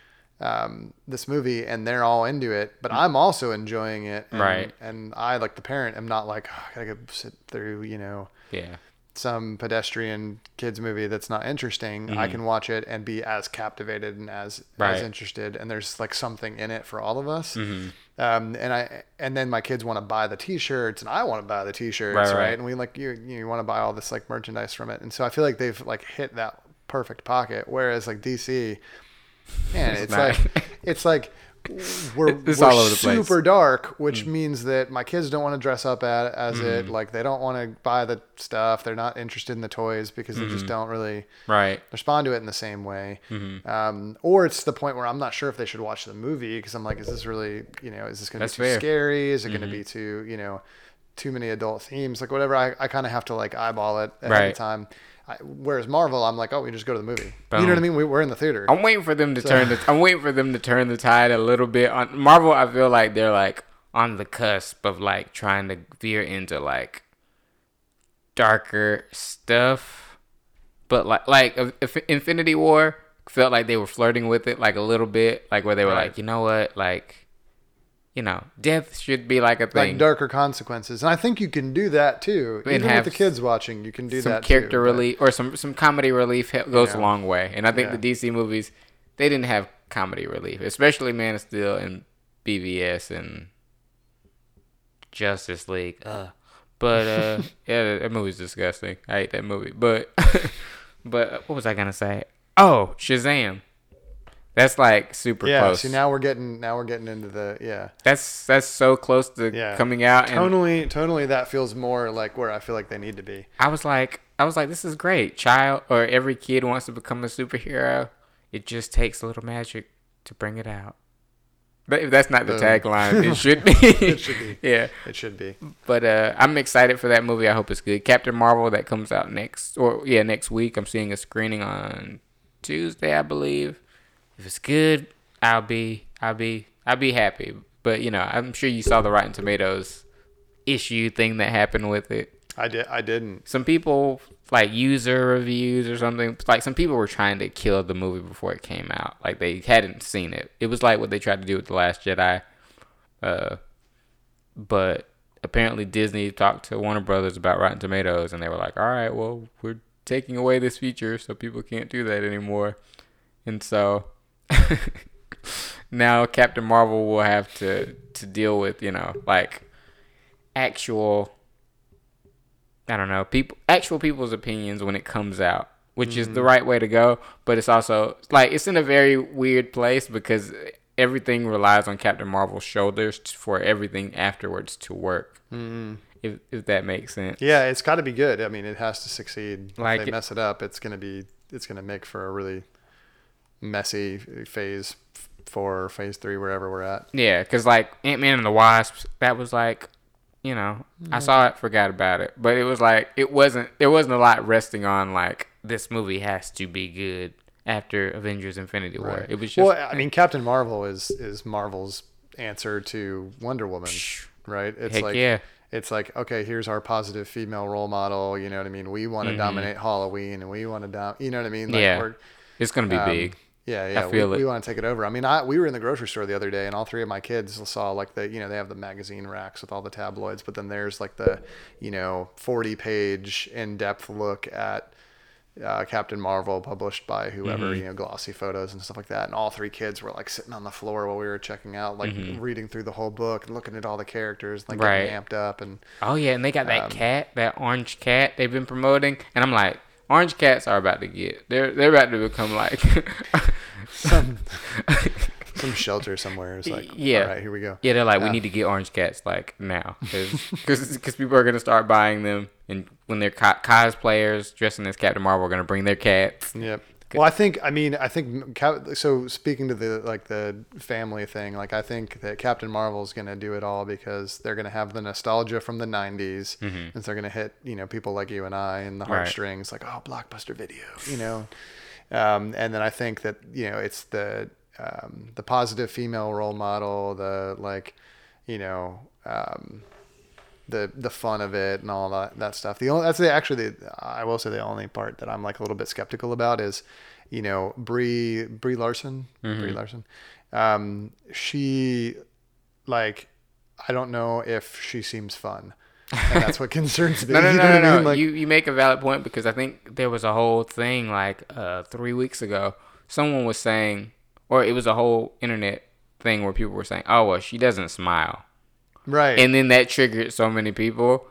um, this movie and they're all into it, but I'm also enjoying it. And, Right. And I, like the parent, am not like, oh, I gotta go sit through, you know, Yeah. some pedestrian kids movie that's not interesting. I can watch it and be as captivated and as Mm-hmm. Right. as interested. And there's like something in it for all of us. Mm-hmm. Um, and I and then my kids want to buy the T-shirts and I want to buy the T-shirts, Right, right? right. And we like you you want to buy all this like merchandise from it. And so I feel like they've like hit that perfect pocket. Whereas like DC, man, it's, like it's like we're, It's we're all over the place. Mm. super dark, which means that my kids don't want to dress up at, as it. Like they don't want to buy the stuff. They're not interested in the toys because they Mm-hmm. just don't really Right. respond to it in the same way. Mm-hmm. Um, or it's the point where I'm not sure if they should watch the movie because I'm like, is this really, you know, is this going to be too fair. Mm-hmm. scary? Is it going to be too, you know, too many adult themes? Like whatever. I, I kind of have to like eyeball it ahead Right. of time. I, whereas Marvel, I'm like, oh, we just go to the movie. You know what I mean? We, we're in the theater. I'm waiting for them to turn the. I'm waiting for them to turn the tide a little bit on Marvel. I feel like they're like on the cusp of like trying to veer into like darker stuff, but like like if- if Infinity War felt like they were flirting with it like a little bit, like where they were Right. like, you know what, like, you know, death should be like a thing. like darker consequences, and I think you can do that too. And Even with the kids watching, you can do some that. character too, but- relief or some some comedy relief goes a long way. And I think Yeah. the DC movies they didn't have comedy relief, especially Man of Steel and BVS and Justice League. Uh, but uh, yeah, that, that movie's disgusting. I hate that movie. But but what was I gonna say? Oh, Shazam. That's like super Yeah. close. See, now we're getting now we're getting into the yeah. that's that's so close to Yeah. coming out. And Tonally, tonally, that feels more like where I feel like they need to be. I was like, I was like, this is great. Child or every kid wants to become a superhero. it just takes a little magic to bring it out. But if that's not the Boom. tagline, it should be. It should be. yeah. It should be. But uh, I'm excited for that movie. I hope it's good. Captain Marvel that comes out next, or yeah, next week. I'm seeing a screening on Tuesday, I believe. If it's good, I'll be, I'll be, I'll be happy. But you know, I'm sure you saw the Rotten Tomatoes issue thing that happened with it. I did. I didn't. Some people like user reviews or something. Like some people were trying to kill the movie before it came out. Like they hadn't seen it. It was like what they tried to do with the Last Jedi. Uh, but apparently Disney talked to Warner Brothers about Rotten Tomatoes, and they were like, "All right, well, we're taking away this feature, so people can't do that anymore." And so now Captain Marvel will have to to deal with, you know, like actual I don't know, people actual people's opinions when it comes out, which is the mm. right way to go, but it's also like it's in a very weird place because everything relies on Captain Marvel's shoulders for everything afterwards to work. Mm-hmm. If if that makes sense. Yeah, it's got to be good. I mean, it has to succeed. Like if they it- mess it up, it's gonna be. It's gonna make for a really messy phase four, or phase three, wherever we're at. Yeah, because like Ant Man and the Wasp, that was like, you know, I saw it, forgot about it, but it was like it wasn't. There wasn't a lot resting on like this movie has to be good after Avengers: Infinity War. It was just well, I mean, Captain Marvel is is Marvel's answer to Wonder Woman, right? It's Heck like yeah. it's like okay, here's our positive female role model. You know what I mean? We want to dominate Halloween, and we want to dom. You know what I mean? Like, Mm-hmm. yeah, we're- it's gonna be um, big. Yeah, yeah. feel we, it. we want to take it over. I mean, I we were in the grocery store the other day, and all three of my kids saw like the you know they have the magazine racks with all the tabloids, but then there's like the you know 40 page in depth look at uh, Captain Marvel published by whoever Mm-hmm. you know glossy photos and stuff like that. And all three kids were like sitting on the floor while we were checking out, like reading through the whole book and looking at all the characters, like Mm-hmm. Right. getting amped up and. Oh yeah, and they got um, that cat, that orange cat they've been promoting, and I'm like, orange cats are about to get. They're they're about to become like. some some shelter somewhere. It's like, Yeah. all right, here we go. Yeah, they're like, we need to get orange cats like now, because people are gonna start buying them, and when they're co- cosplayers dressing as Captain Marvel, are gonna bring their cats. Yep. Well, I think I mean I think so. Speaking to the like the family thing, like I think that Captain Marvel's gonna do it all because they're gonna have the nostalgia from the '90s, and so they're gonna hit you know people like you and I and the Mm-hmm. Right. heartstrings, like oh blockbuster video, you know. Um, and then I think that you know it's the um, the positive female role model, the like, you know. Um, the the fun of it and all that that stuff. The only that's the, actually the I will say the only part that I'm like a little bit skeptical about is, you know, Brie Brie Larson Mm-hmm. Brie Larson, um, she like I don't know if she seems fun, and that's what concerns me. No, no, You no, know no, what I no. mean? Like, you you make a valid point because I think there was a whole thing like uh, three weeks ago. Someone was saying, or it was a whole internet thing where people were saying, "Oh well, she doesn't smile," right? and then that triggered so many people,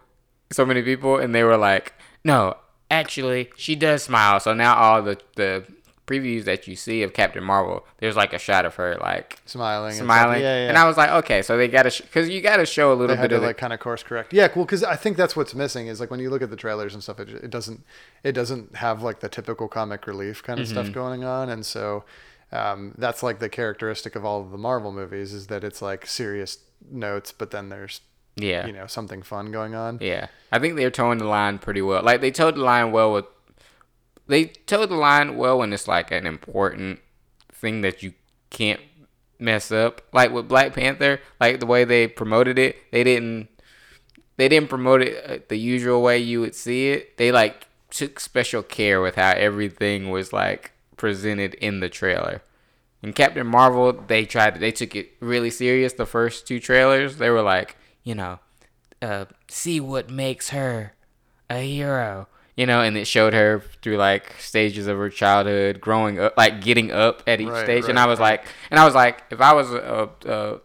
so many people, and they were like, "No, actually, she does smile." So now all the the previews that you see of Captain Marvel, there's like a shot of her like smiling, and smiling, Yeah, yeah. and I was like, okay, so they gotta because you gotta show a little bit to of like kind of course correct. Yeah, cool. Because I think that's what's missing is like when you look at the trailers and stuff, it, it doesn't it doesn't have like the typical comic relief kind of Mm-hmm. stuff going on, and so um, that's like the characteristic of all of the Marvel movies is that it's like serious notes, but then there's yeah, you know something fun going on. Yeah, I think they're towing the line pretty well. Like they towed the line well with, they towed the line well when it's like an important thing that you can't mess up. Like with Black Panther, like the way they promoted it, they didn't, they didn't promote it uh, the usual way you would see it. They like took special care with how everything was like presented in the trailer. In Captain Marvel, they tried. They took it really serious. The first two trailers, they were like, you know, uh, see what makes her a hero, you know, and it showed her through like stages of her childhood, growing up, like getting up at each Right, stage. and I was right. like, and I was like, if I was a, a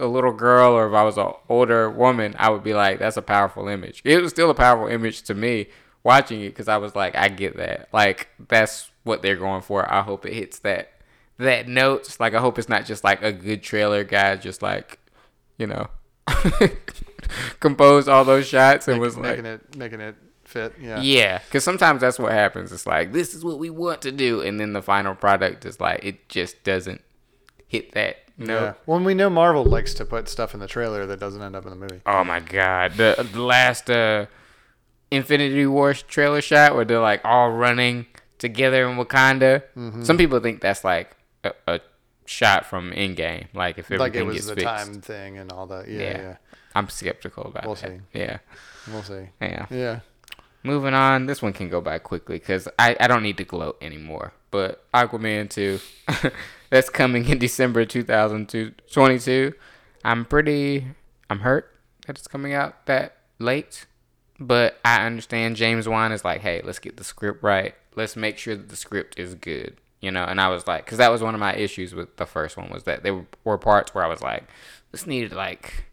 a little girl or if I was an older woman, I would be like, that's a powerful image. It was still a powerful image to me watching it because I was like, I get that. Like that's what they're going for. I hope it hits that that notes. Like I hope it's not just like a good trailer guy, just like you know, composed all those shots and was like, making it making it fit. Yeah. Yeah, because sometimes that's what happens. It's like this is what we want to do, and then the final product is like it just doesn't hit that. No. Yeah. Well, we know Marvel likes to put stuff in the trailer that doesn't end up in the movie. Oh my god, the, the last uh, Infinity War trailer shot where they're like all running together in Wakanda. Mm-hmm. Some people think that's like a, a shot from Endgame. Like if everything Like it was gets the fixed. time thing and all that. Yeah, Yeah. yeah. I'm skeptical about We'll that. see. Yeah, We'll see. yeah. Yeah. Moving on, this one can go by quickly because I, I don't need to gloat anymore. But Aquaman 2, that's coming in December 2022. I'm pretty, I'm hurt that it's coming out that late. But I understand James Wan is like, hey, let's get the script right. Let's make sure that the script is good. You know, and I was like, because that was one of my issues with the first one was that there were parts where I was like, this needed like,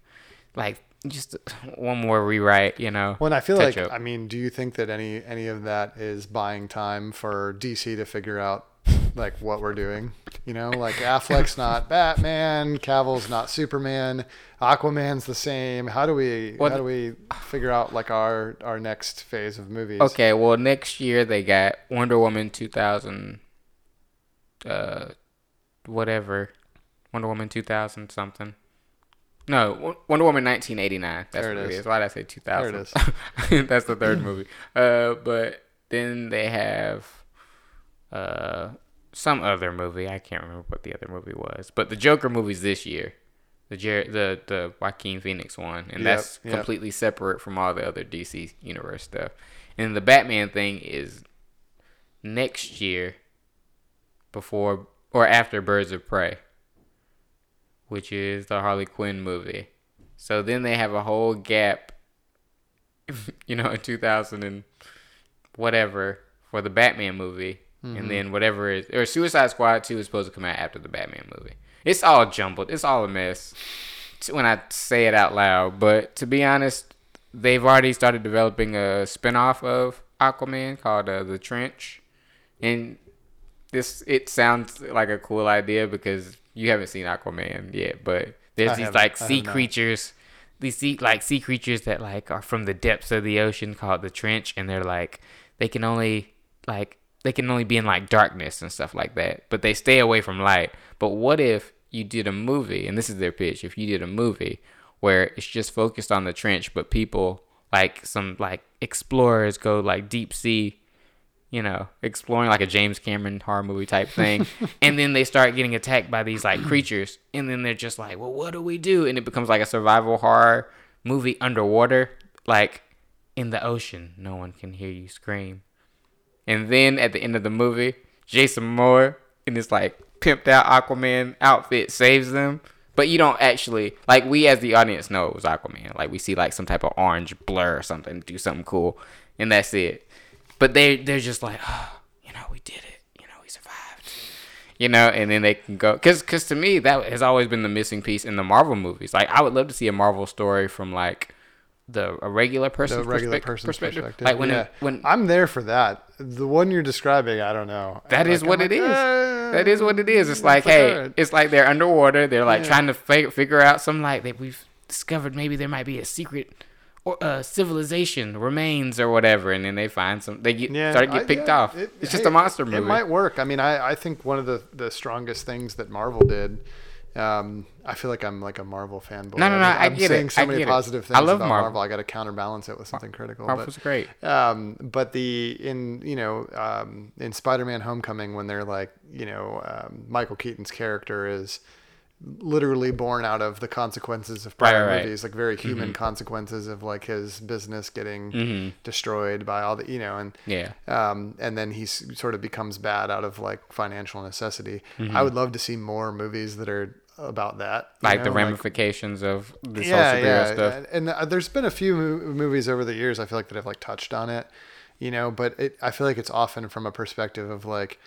like just one more rewrite. You know, Well, and I feel like up. I mean, do you think that any any of that is buying time for DC to figure out like what we're doing? You know, like Affleck's not Batman, Cavill's not Superman, Aquaman's the same. How do we Well, how do we figure out like our our next phase of movies? Okay, well next year they got Wonder Woman 2000 uh whatever. Wonder Woman 2000 something. No, Wonder Woman 1989. That's There what it is. is. Why did I say 2000? There it is. That's the third movie. Uh but then they have uh some other movie. I can't remember what the other movie was. But the Joker movie's this year. The Jer- the the Joaquin Phoenix one, and Yep, that's yep. completely separate from all the other DC universe stuff. And the Batman thing is next year, before or after Birds of Prey, which is the Harley Quinn movie. So then they have a whole gap, you know, in 2000 and whatever for the Batman movie. And then whatever is or Suicide Squad 2 is supposed to come out after the Batman movie. It's all jumbled. It's all a mess when I say it out loud. But to be honest, they've already started developing a spin-off of Aquaman called uh, The Trench. And this it sounds like a cool idea because you haven't seen Aquaman yet, but there's I these like sea creatures, these sea like sea creatures that like are from the depths of the ocean called the trench, and they're like they can only like they can only be in like darkness and stuff like that, but they stay away from light. But what if you did a movie, and this is their pitch? If you did a movie where it's just focused on the trench, but people like some like explorers go like deep sea you know, exploring like a James Cameron horror movie type thing. and then they start getting attacked by these like creatures. And then they're just like, well, what do we do? And it becomes like a survival horror movie underwater, like in the ocean. No one can hear you scream. And then at the end of the movie, Jason Momoa in this like pimped out Aquaman outfit saves them. But you don't actually like we as the audience know it was Aquaman. Like we see like some type of orange blur or something do something cool, and that's it. But they they're just like, oh, you know, we did it. You know, we survived. You know, and then they can go because because to me that has always been the missing piece in the Marvel movies. Like I would love to see a Marvel story from like the a regular person's the regular perspec- person's perspective. perspective. Like when yeah. it, when I'm there for that. The one you're describing, I don't know. that is Like, what I'm it like, is. "Uh, that is what it is. It's like, like, hey, alright." it's like they're underwater. They're like Yeah. trying to fi- figure out some like that we've discovered. Maybe there might be a secret or uh, civilization remains or whatever, and then they find some. They get yeah, start to get I- picked yeah, off. it- it's just hey, a monster movie. It might work. I mean, I, I think one of the, the strongest things that Marvel did. Um, I feel like I'm like a Marvel fanboy. No, no, no, I'm, I I'm get it. saying so I many get it. positive I things love about Marvel. Marvel. I got to counterbalance it with something critical. Marvel's but, great. Um, but the in you know um, in Spider-Man: Homecoming when they're like you know um, Michael Keaton's character is literally born out of the consequences of prior Right, right, movies, like very human consequences of like his business getting Mm-hmm. destroyed by all the you know and Yeah. um, and then he sort of becomes bad out of like financial necessity. Mm-hmm. I would love to see more movies that are about that, Like the know, ramifications of this yeah, whole superhero yeah. stuff. And, and uh, there's been a few movies over the years I feel like that have like touched on it, you know, but it, I feel like it's often from a perspective of like,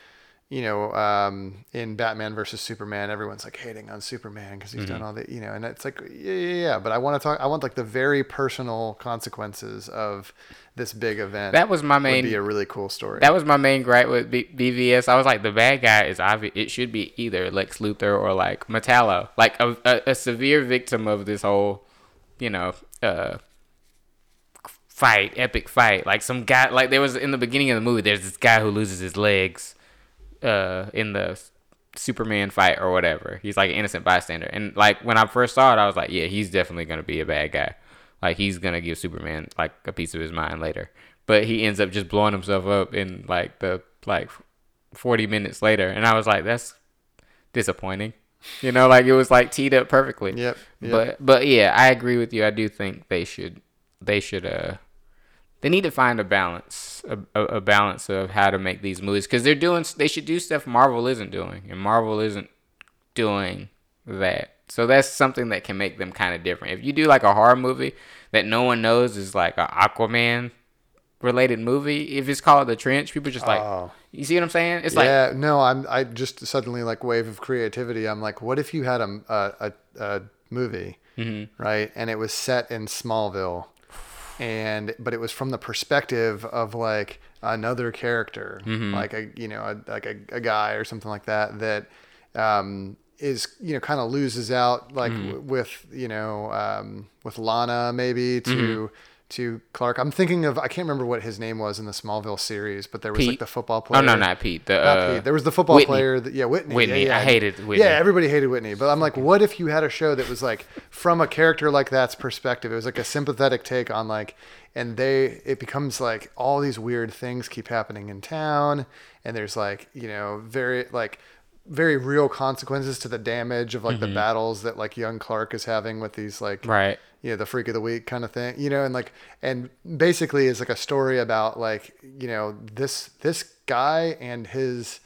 you know, um, in Batman versus Superman, everyone's like hating on Superman because he's done Mm-hmm. all the, you know, and it's like, yeah, yeah, yeah. But I want to talk, I want like the very personal consequences of this big event. That was my would main. be a really cool story. That was my main gripe with B- BVS. I was like, the bad guy is obvious. It should be either Lex Luthor or like Metallo, like a, a, a severe victim of this whole, you know, uh, fight, epic fight. Like some guy, like there was in the beginning of the movie. There's this guy who loses his legs, uh, in the Superman fight or whatever. He's like an innocent bystander, and like when I first saw it, I was like, yeah, he's definitely gonna be a bad guy. Like he's gonna give Superman like a piece of his mind later. But he ends up just blowing himself up in like the like 40 minutes later, and I was like, that's disappointing. You know, like it was like teed up perfectly. Yep, yep. But but yeah, I agree with you. I do think they should they should uh they need to find a balance a, a, balance of how to make these movies because they're doing they should do stuff Marvel isn't doing and Marvel isn't doing that. So that's something that can make them kind of different. If you do like a horror movie that no one knows is like an Aquaman related movie, if it's called The Trench, people just like Oh. you see what I'm saying? It's like yeah, no, I'm. I just suddenly like wave of creativity. I'm like, what if you had a a, a, a movie, Mm-hmm. right, and it was set in Smallville, and but it was from the perspective of like another character, Mm-hmm. like a you know a, like a, a guy or something like that that um, is you know kind of loses out like Mm-hmm. w- with you know um, with Lana maybe to. Mm-hmm. To Clark, I'm thinking of I can't remember what his name was in the Smallville series, but there was like the football player. oh no, not Pete. The Not uh, Pete. There was the football Whitney. player. That, yeah, Whitney. Whitney. Yeah, yeah. I hated Whitney. Yeah, everybody hated Whitney. But I'm like, what if you had a show that was like from a character like that's perspective? It was like a sympathetic take on like, and they it becomes like all these weird things keep happening in town, and there's like you know very like very real consequences to the damage of like the battles that like young Clark is having with these like Mm-hmm. Right. You know the freak of the week kind of thing you know and like and basically it's like a story about like you know this this guy and his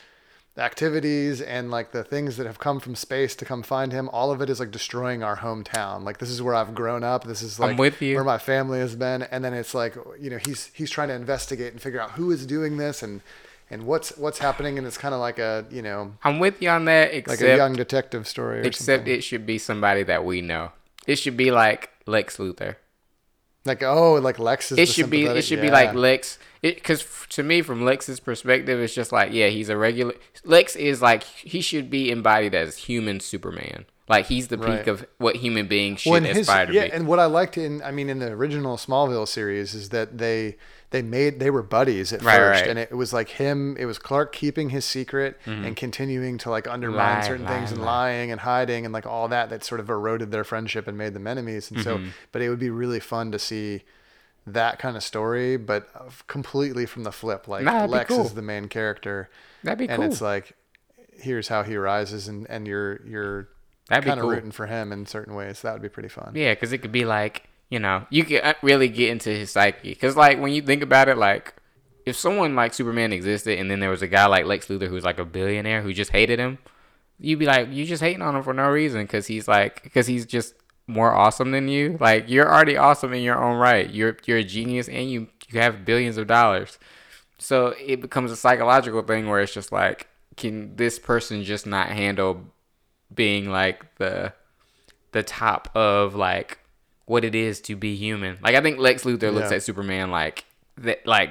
activities and like the things that have come from space to come find him all of it is like destroying our hometown like this is where i've grown up this is like with you. where my family has been and then it's like you know he's he's trying to investigate and figure out who is doing this and and what's what's happening and it's kind of like a you know I'm with you on that, like a young detective story or except something. it should be somebody that we know. It should be like Lex Luthor. like oh like lex is It should be it should be like Lex. It because to me, from Lex's perspective, it's just like yeah, he's a regular. Lex is like he should be embodied as human Superman. Like he's the peak Right. of what human beings should Well, and his- aspire to yeah, be. and what I liked in, I mean, in the original Smallville series is that they they made they were buddies at Right, first, right. and it was like him, it was Clark keeping his secret and continuing to like undermine Mm-hmm. Lie, certain lie, things and lie. lying and hiding and like all that that sort of eroded their friendship and made them enemies. And Mm-hmm. so, but it would be really fun to see that kind of story, but completely from the flip. Like Nah, Lex cool. is the main character, That'd be and cool. And it's like here's how he rises, and and you're you're kind of cool. rooting for him in certain ways. That would be pretty fun. Yeah, because it could be like, you know, you could uh, really get into his psyche. Because, like, when you think about it, like, if someone like Superman existed and then there was a guy like Lex Luthor who's like a billionaire who just hated him, you'd be like, you just hating on him for no reason because he's like, because he's just more awesome than you. Like, you're already awesome in your own right. You're you're a genius and you you have billions of dollars. So it becomes a psychological thing where it's just like, can this person just not handle being like the the top of like what it is to be human. Like I think Lex Luthor looks at Superman like that like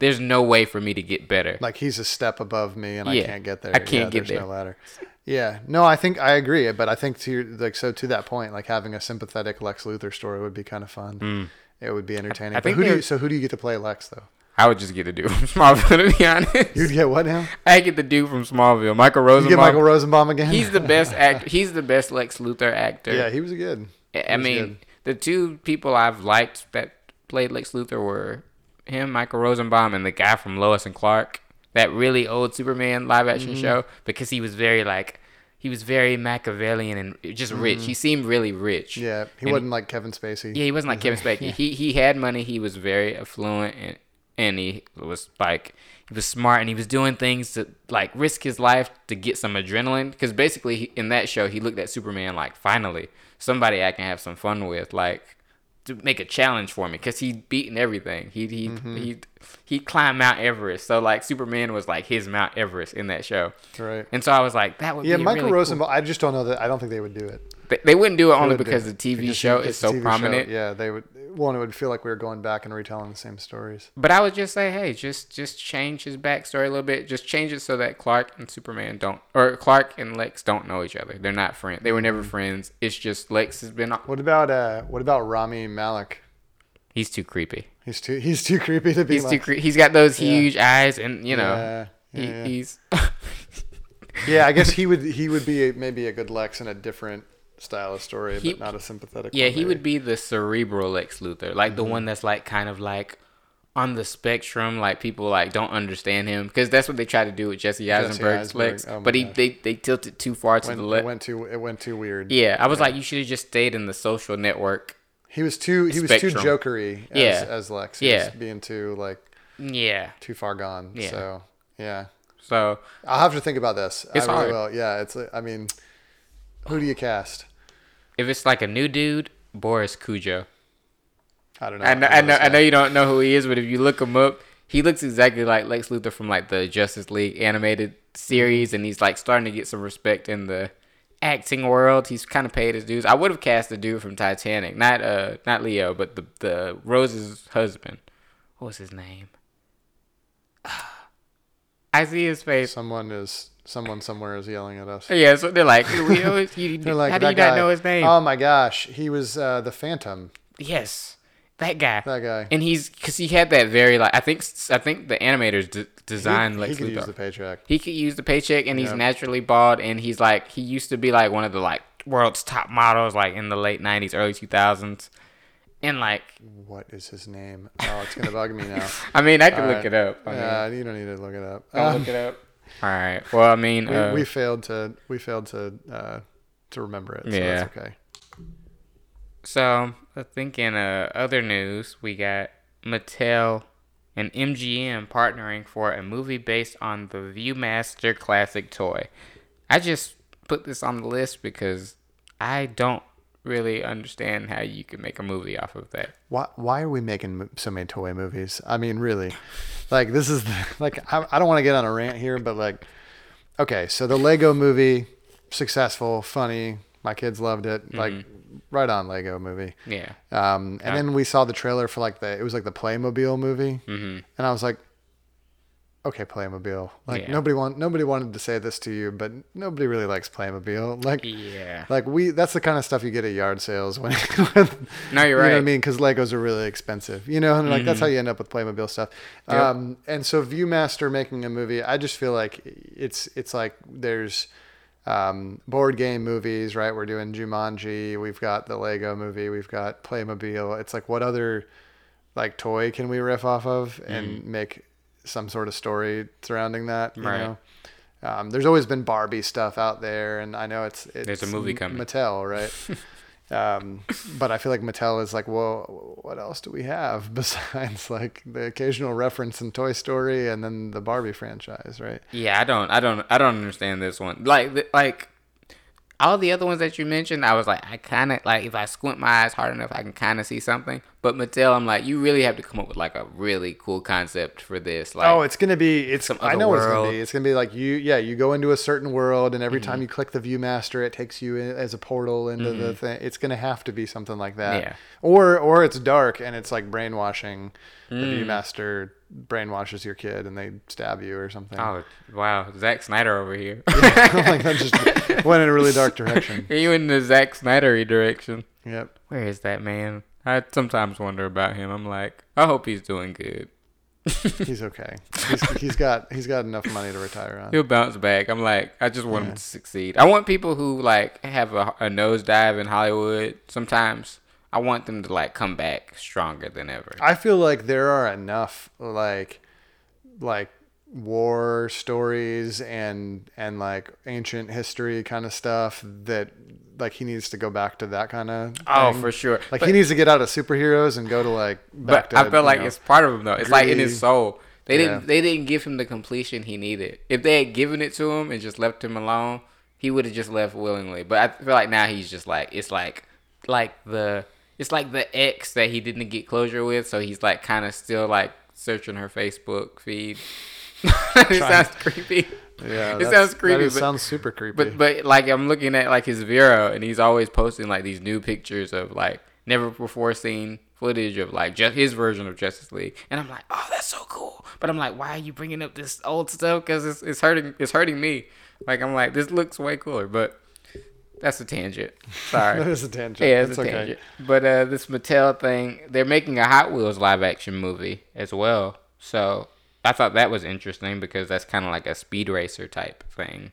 there's no way for me to get better. like he's a step above me and I can't get there. I can't Yeah, get there. No ladder. Yeah, no, I think I agree, but I think to your, like so to that point, like having a sympathetic Lex Luthor story would be kind of fun. Hmm. It would be entertaining. I But think who do you, so who do you get to play Lex though? I would just get the dude from Smallville to be honest. You'd get what now? I get the dude from Smallville, Michael You Rosenbaum. get Michael Rosenbaum again? he's the best actor. He's the best Lex Luthor actor. yeah, he was a good. I was mean, good. The two people I've liked that played Lex Luthor were him, Michael Rosenbaum, and the guy from Lois and Clark, that really old Superman live action Mm-hmm. show, because he was very like, he was very Machiavellian and just rich. He seemed really rich. Mm-hmm. Yeah, he And wasn't like Kevin Spacey. yeah, he wasn't like Kevin Spacey. He he had money. He was very affluent and and he was like he was smart and he was doing things to like risk his life to get some adrenaline. Because basically he, in that show he looked at Superman like finally somebody I can have some fun with, like to make a challenge for me. Because he'd beaten everything. He he Mm-hmm. he he climbed Mount Everest. So like Superman was like his Mount Everest in that show. Right. And so I was like that would Yeah, be Michael really cool. Rosenbaum. I just don't know that. I don't think they would do it. They, they wouldn't do it only because it. the TV show is so TV show. prominent. Yeah, they would. One, it would feel like we were going back and retelling the same stories. But I would just say, hey, just just change his backstory a little bit. Just change it so that Clark and Superman don't, or Clark and Lex don't know each other. They're not friends. They were never Mm-hmm. friends. It's just Lex has been. What about uh? What about Rami Malek? He's too creepy. He's too he's too creepy to be. He's too like, cre- he's got those Yeah. huge eyes, and you know, Yeah, he, yeah. he's Yeah, I guess he would he would be a, maybe a good Lex in a different style of story, He- but not a sympathetic. yeah, he would be the cerebral Lex Luthor, like Mm-hmm. the one that's like kind of like on the spectrum, like people like don't understand him because that's what they try to do with Jesse Eisenberg's Eisenberg, Lex, oh but he gosh. they they tilted too far to Went, the it left. went too it went too weird. Yeah, I was like, you should have just stayed in the social network. He was too he was too jokery as, Yeah. as Lex. He Yeah. being too like Yeah, too far gone. Yeah. So yeah. so I'll have to think about this. It's I really hard. will. Yeah, it's I mean who do you cast? if it's like a new dude, Boris Kodjoe. I don't know. I know, I know, I know you don't know who he is, but if you look him up, he looks exactly like Lex Luthor from like the Justice League animated series, and he's like starting to get some respect in the acting world. He's kind of paid his dues. I would have cast the dude from Titanic, not uh, not Leo, but the the Rose's husband. What was his name? I see his face. Someone is someone somewhere is yelling at us. Yeah, so they're like, we always, you, They're like, how do you "That not know his name? Oh my gosh, he was uh, the Phantom. yes, that guy. That guy. And he's because he had that very like I think I think the animators d- designed he, Lex he could Luthor. use the paycheck. he could use the paycheck, and he's naturally bald, and he's like he used to be like one of the like world's top models like in the late '90s, early 2000s, and like What is his name? Oh, it's gonna bug me now. I mean I could All look right. it up. I mean, Yeah, you don't need to look it up. I'll Um, look it up. All right. Well, I mean, we, uh, we failed to we failed to uh, to remember it. So Yeah. that's okay. So I think in uh, other news, we got Mattel and MGM partnering for a movie based on the ViewMaster classic toy. I just put this on the list because I don't really understand how you can make a movie off of that. Why why are we making so many toy movies? I mean, really, like this is the, like I, I don't want to get on a rant here, but like, okay, so the Lego movie successful, funny. My kids loved it. Like, right on Lego movie. Yeah. Um, and then we saw the trailer for like the it was like the Playmobil movie, mm-hmm. and I was like, okay, Playmobil. Like Yeah. nobody want nobody wanted to say this to you, but nobody really likes Playmobil. Like Yeah. like we that's the kind of stuff you get at yard sales when, when No, you're you know what I mean because Legos are really expensive. You know, and like that's how you end up with Playmobil stuff. Yep. Um, and so ViewMaster making a movie, I just feel like it's it's like there's um, board game movies, right? We're doing Jumanji. We've got the Lego movie. We've got Playmobil. It's like what other like toy can we riff off of and make some sort of story surrounding that? You Right. know. Um, there's always been Barbie stuff out there, and I know it's, it's There's a movie coming. Mattel, right? um, but I feel like Mattel is like, well, what else do we have besides like the occasional reference in Toy Story and then the Barbie franchise, right? Yeah, I don't, I don't, I don't understand this one. Like, like all the other ones that you mentioned, I was like, I kind of like if I squint my eyes hard enough, I can kind of see something. But Mattel, I'm like, you really have to come up with like a really cool concept for this. Like, oh, it's gonna be it's. some I know what it's gonna be. It's gonna be like you, yeah. You go into a certain world, and every Mm-hmm. time you click the ViewMaster, it takes you in, as a portal into the thing. It's gonna have to be something like that. Mm-hmm. Yeah. Or or it's dark and it's like brainwashing. The Mm. ViewMaster brainwashes your kid and they stab you or something. oh wow, Zack Snyder over here. like that just went in a really dark direction. you in the Zack Snydery direction. Yep. Where is that man? I sometimes wonder about him. I'm like, I hope he's doing good. He's okay. He's, he's got he's got enough money to retire on. He'll bounce back. I'm like, I just want him to succeed. I want people who like have a, a nosedive in Hollywood. Sometimes I want them to like come back stronger than ever. I feel like there are enough like like war stories and and like ancient history kind of stuff that like he needs to go back to that kind of Oh, thing. for sure. like But- he needs to get out of superheroes and go to like back But to I feel like know, it's part of him though. It's like in his soul. They Yeah. didn't. They didn't give him the completion he needed. If they had given it to him and just left him alone, he would have just left willingly. But I feel like now he's just like it's like like the it's like the ex that he didn't get closure with. So he's like kind of still like searching her Facebook feed. it sounds creepy. yeah it sounds creepy. that but, sounds super creepy but but like I'm looking at like his Vero and he's always posting like these new pictures of like never before seen footage of like just his version of Justice League and I'm like oh that's so cool but I'm like why are you bringing up this old stuff because it's, it's hurting it's hurting me like I'm like this looks way cooler but that's a tangent. Sorry. That is a tangent. Yeah, it's It's a okay. tangent. But uh, this Mattel thing, they're making a Hot Wheels live action movie as well. So I thought that was interesting because that's kind of like a speed racer type thing.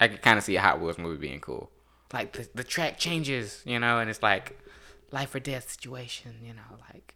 I could kind of see a Hot Wheels movie being cool. Like the, the track changes, you know, and it's like life or death situation, you know, like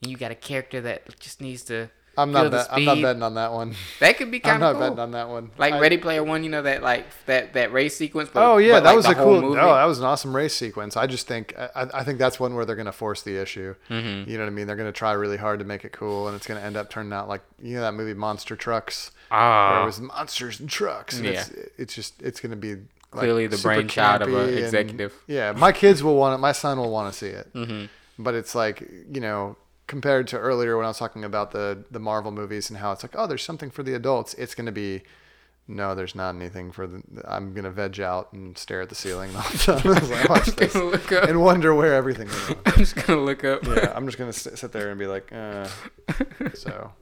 and you got a character that just needs to. I'm not bet, I'm not betting on that one. That could be kind of. Cool. I'm not cool. betting on that one. Like I- Ready Player One, you know that like that that race sequence. But, Oh yeah, but, that like, was a cool. movie. No, that was an awesome race sequence. I just think I, I think that's one where they're gonna force the issue. Mm-hmm. You know what I mean? They're gonna try really hard to make it cool, and it's gonna end up turning out like you know that movie Monster Trucks, where Ah. it was monsters and trucks. And it's, it's just it's gonna be like, Clearly the brainchild of a campy and- executive. yeah, my kids will want it. My son will want to see it. Mm-hmm. But it's like you know compared to earlier when I was talking about the the Marvel movies and how it's like oh there's something for the adults. It's gonna be no, there's not anything for the. I'm gonna veg out and stare at the ceiling the whole time as I watch this gonna look up. and wonder where everything is. I'm just gonna look up. Yeah, I'm just gonna sit, sit there and be like, uh. So,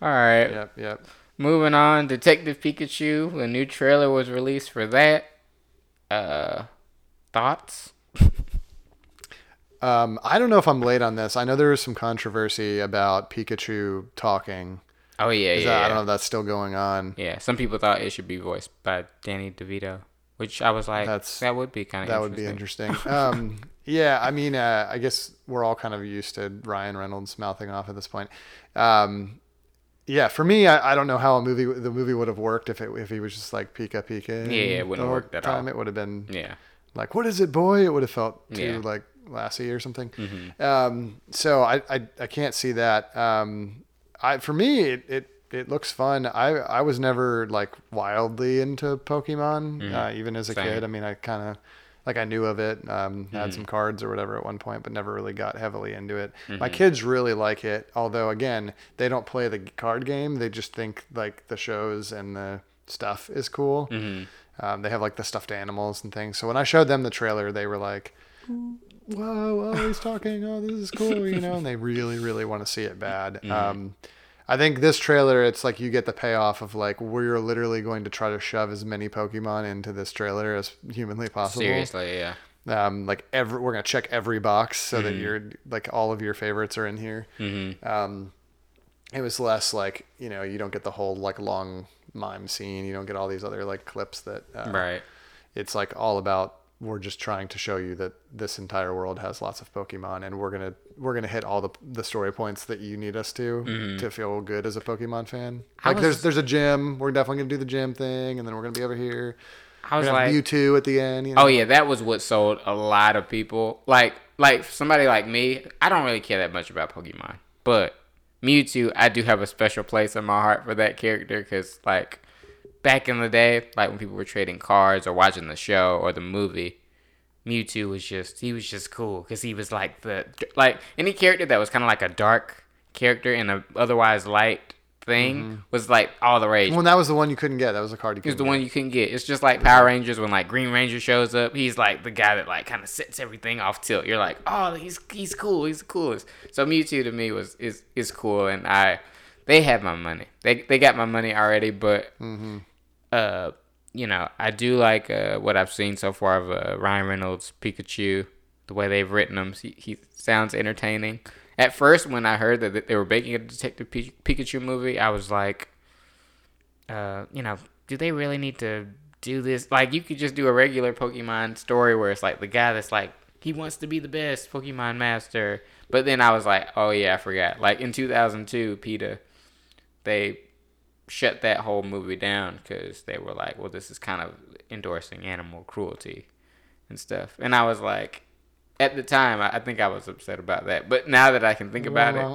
All right. yep, yep. Moving on, Detective Pikachu. A new trailer was released for that. Uh, thoughts? Um, I don't know if I'm late on this. I know there was some controversy about Pikachu talking. Oh yeah, yeah. that, I don't know if that's still going on. Yeah, some people thought it should be voiced by Danny DeVito, which I was like, That's- that would be kind of That would be interesting. Um, yeah, I mean, uh, I guess we're all kind of used to Ryan Reynolds mouthing off at this point. Um, yeah, for me, I, I don't know how a movie the movie would have worked if it if he was just like Pika Pika. Yeah, it wouldn't the have whole worked at time. all. It would have been Yeah. like, "What is it, boy?" It would have felt too Yeah. Like Lassie or something. Um, so I, I I can't see that. Um, I for me, it, it it looks fun. I I was never like wildly into Pokemon, uh, even as a Mm-hmm. Same. kid. I mean, I kind of like I knew of it, um, Mm-hmm. had some cards or whatever at one point, but never really got heavily into it. My Mm-hmm. kids really like it, although again, they don't play the card game. They just think like the shows and the stuff is cool. Mm-hmm. Um, they have like the stuffed animals and things. So when I showed them the trailer, they were like, "Whoa, oh, he's talking! Oh, this is cool!" You know, and they really, really want to see it bad. Mm-hmm. Um, I think this trailer, it's like you get the payoff of like we're literally going to try to shove as many Pokemon into this trailer as humanly possible. Seriously, yeah. Um, like every, we're gonna check every box so Mm-hmm. that you're like all of your favorites are in here. Um, it was less like you know you don't get the whole like long mime scene. You don't get all these other like clips that uh, Right. it's like all about we're just trying to show you that this entire world has lots of Pokemon, and we're gonna we're gonna hit all the the story points that you need us to mm-hmm. to feel good as a Pokemon fan. I Like was- there's there's a gym. We're definitely gonna do the gym thing, and then we're gonna be over here. I was like, Mewtwo at the end. You oh, know? oh yeah, that was what sold a lot of people. Like, like somebody like me, I don't really care that much about Pokemon, but Mewtwo, I do have a special place in my heart for that character because, like, back in the day, like when people were trading cards or watching the show or the movie, Mewtwo was just he was just cool because he was like the like any character that was kind of like a dark character in a otherwise light thing mm-hmm. was like all the rage. Well, that was the one you couldn't get. That was the card you He's couldn't the one you couldn't get. It's just like Power Rangers when like Green Ranger shows up. He's like the guy that like kind of sets everything off tilt. You're like, oh, he's he's cool. He's the coolest. So Mewtwo to me was is is cool, and I they have my money. They they got my money already, but mm-hmm. Uh, you know, I do like uh what I've seen so far of uh, Ryan Reynolds Pikachu. The way they've written him, he, he sounds entertaining. At first, when I heard that they were making a Detective Pi- Pikachu movie, I was like, uh, you know, do they really need to do this? Like, you could just do a regular Pokemon story where it's like the guy that's like, he wants to be the best Pokemon master. But then I was like, oh yeah, I forgot. Like in 2002, PETA, they shut that whole movie down because they were like, well, this is kind of endorsing animal cruelty and stuff. And I was like, at the time, I, I think I was upset about that. But now that I can think about it,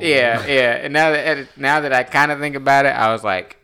yeah, yeah. And now that now that I kind of think about it, I was like,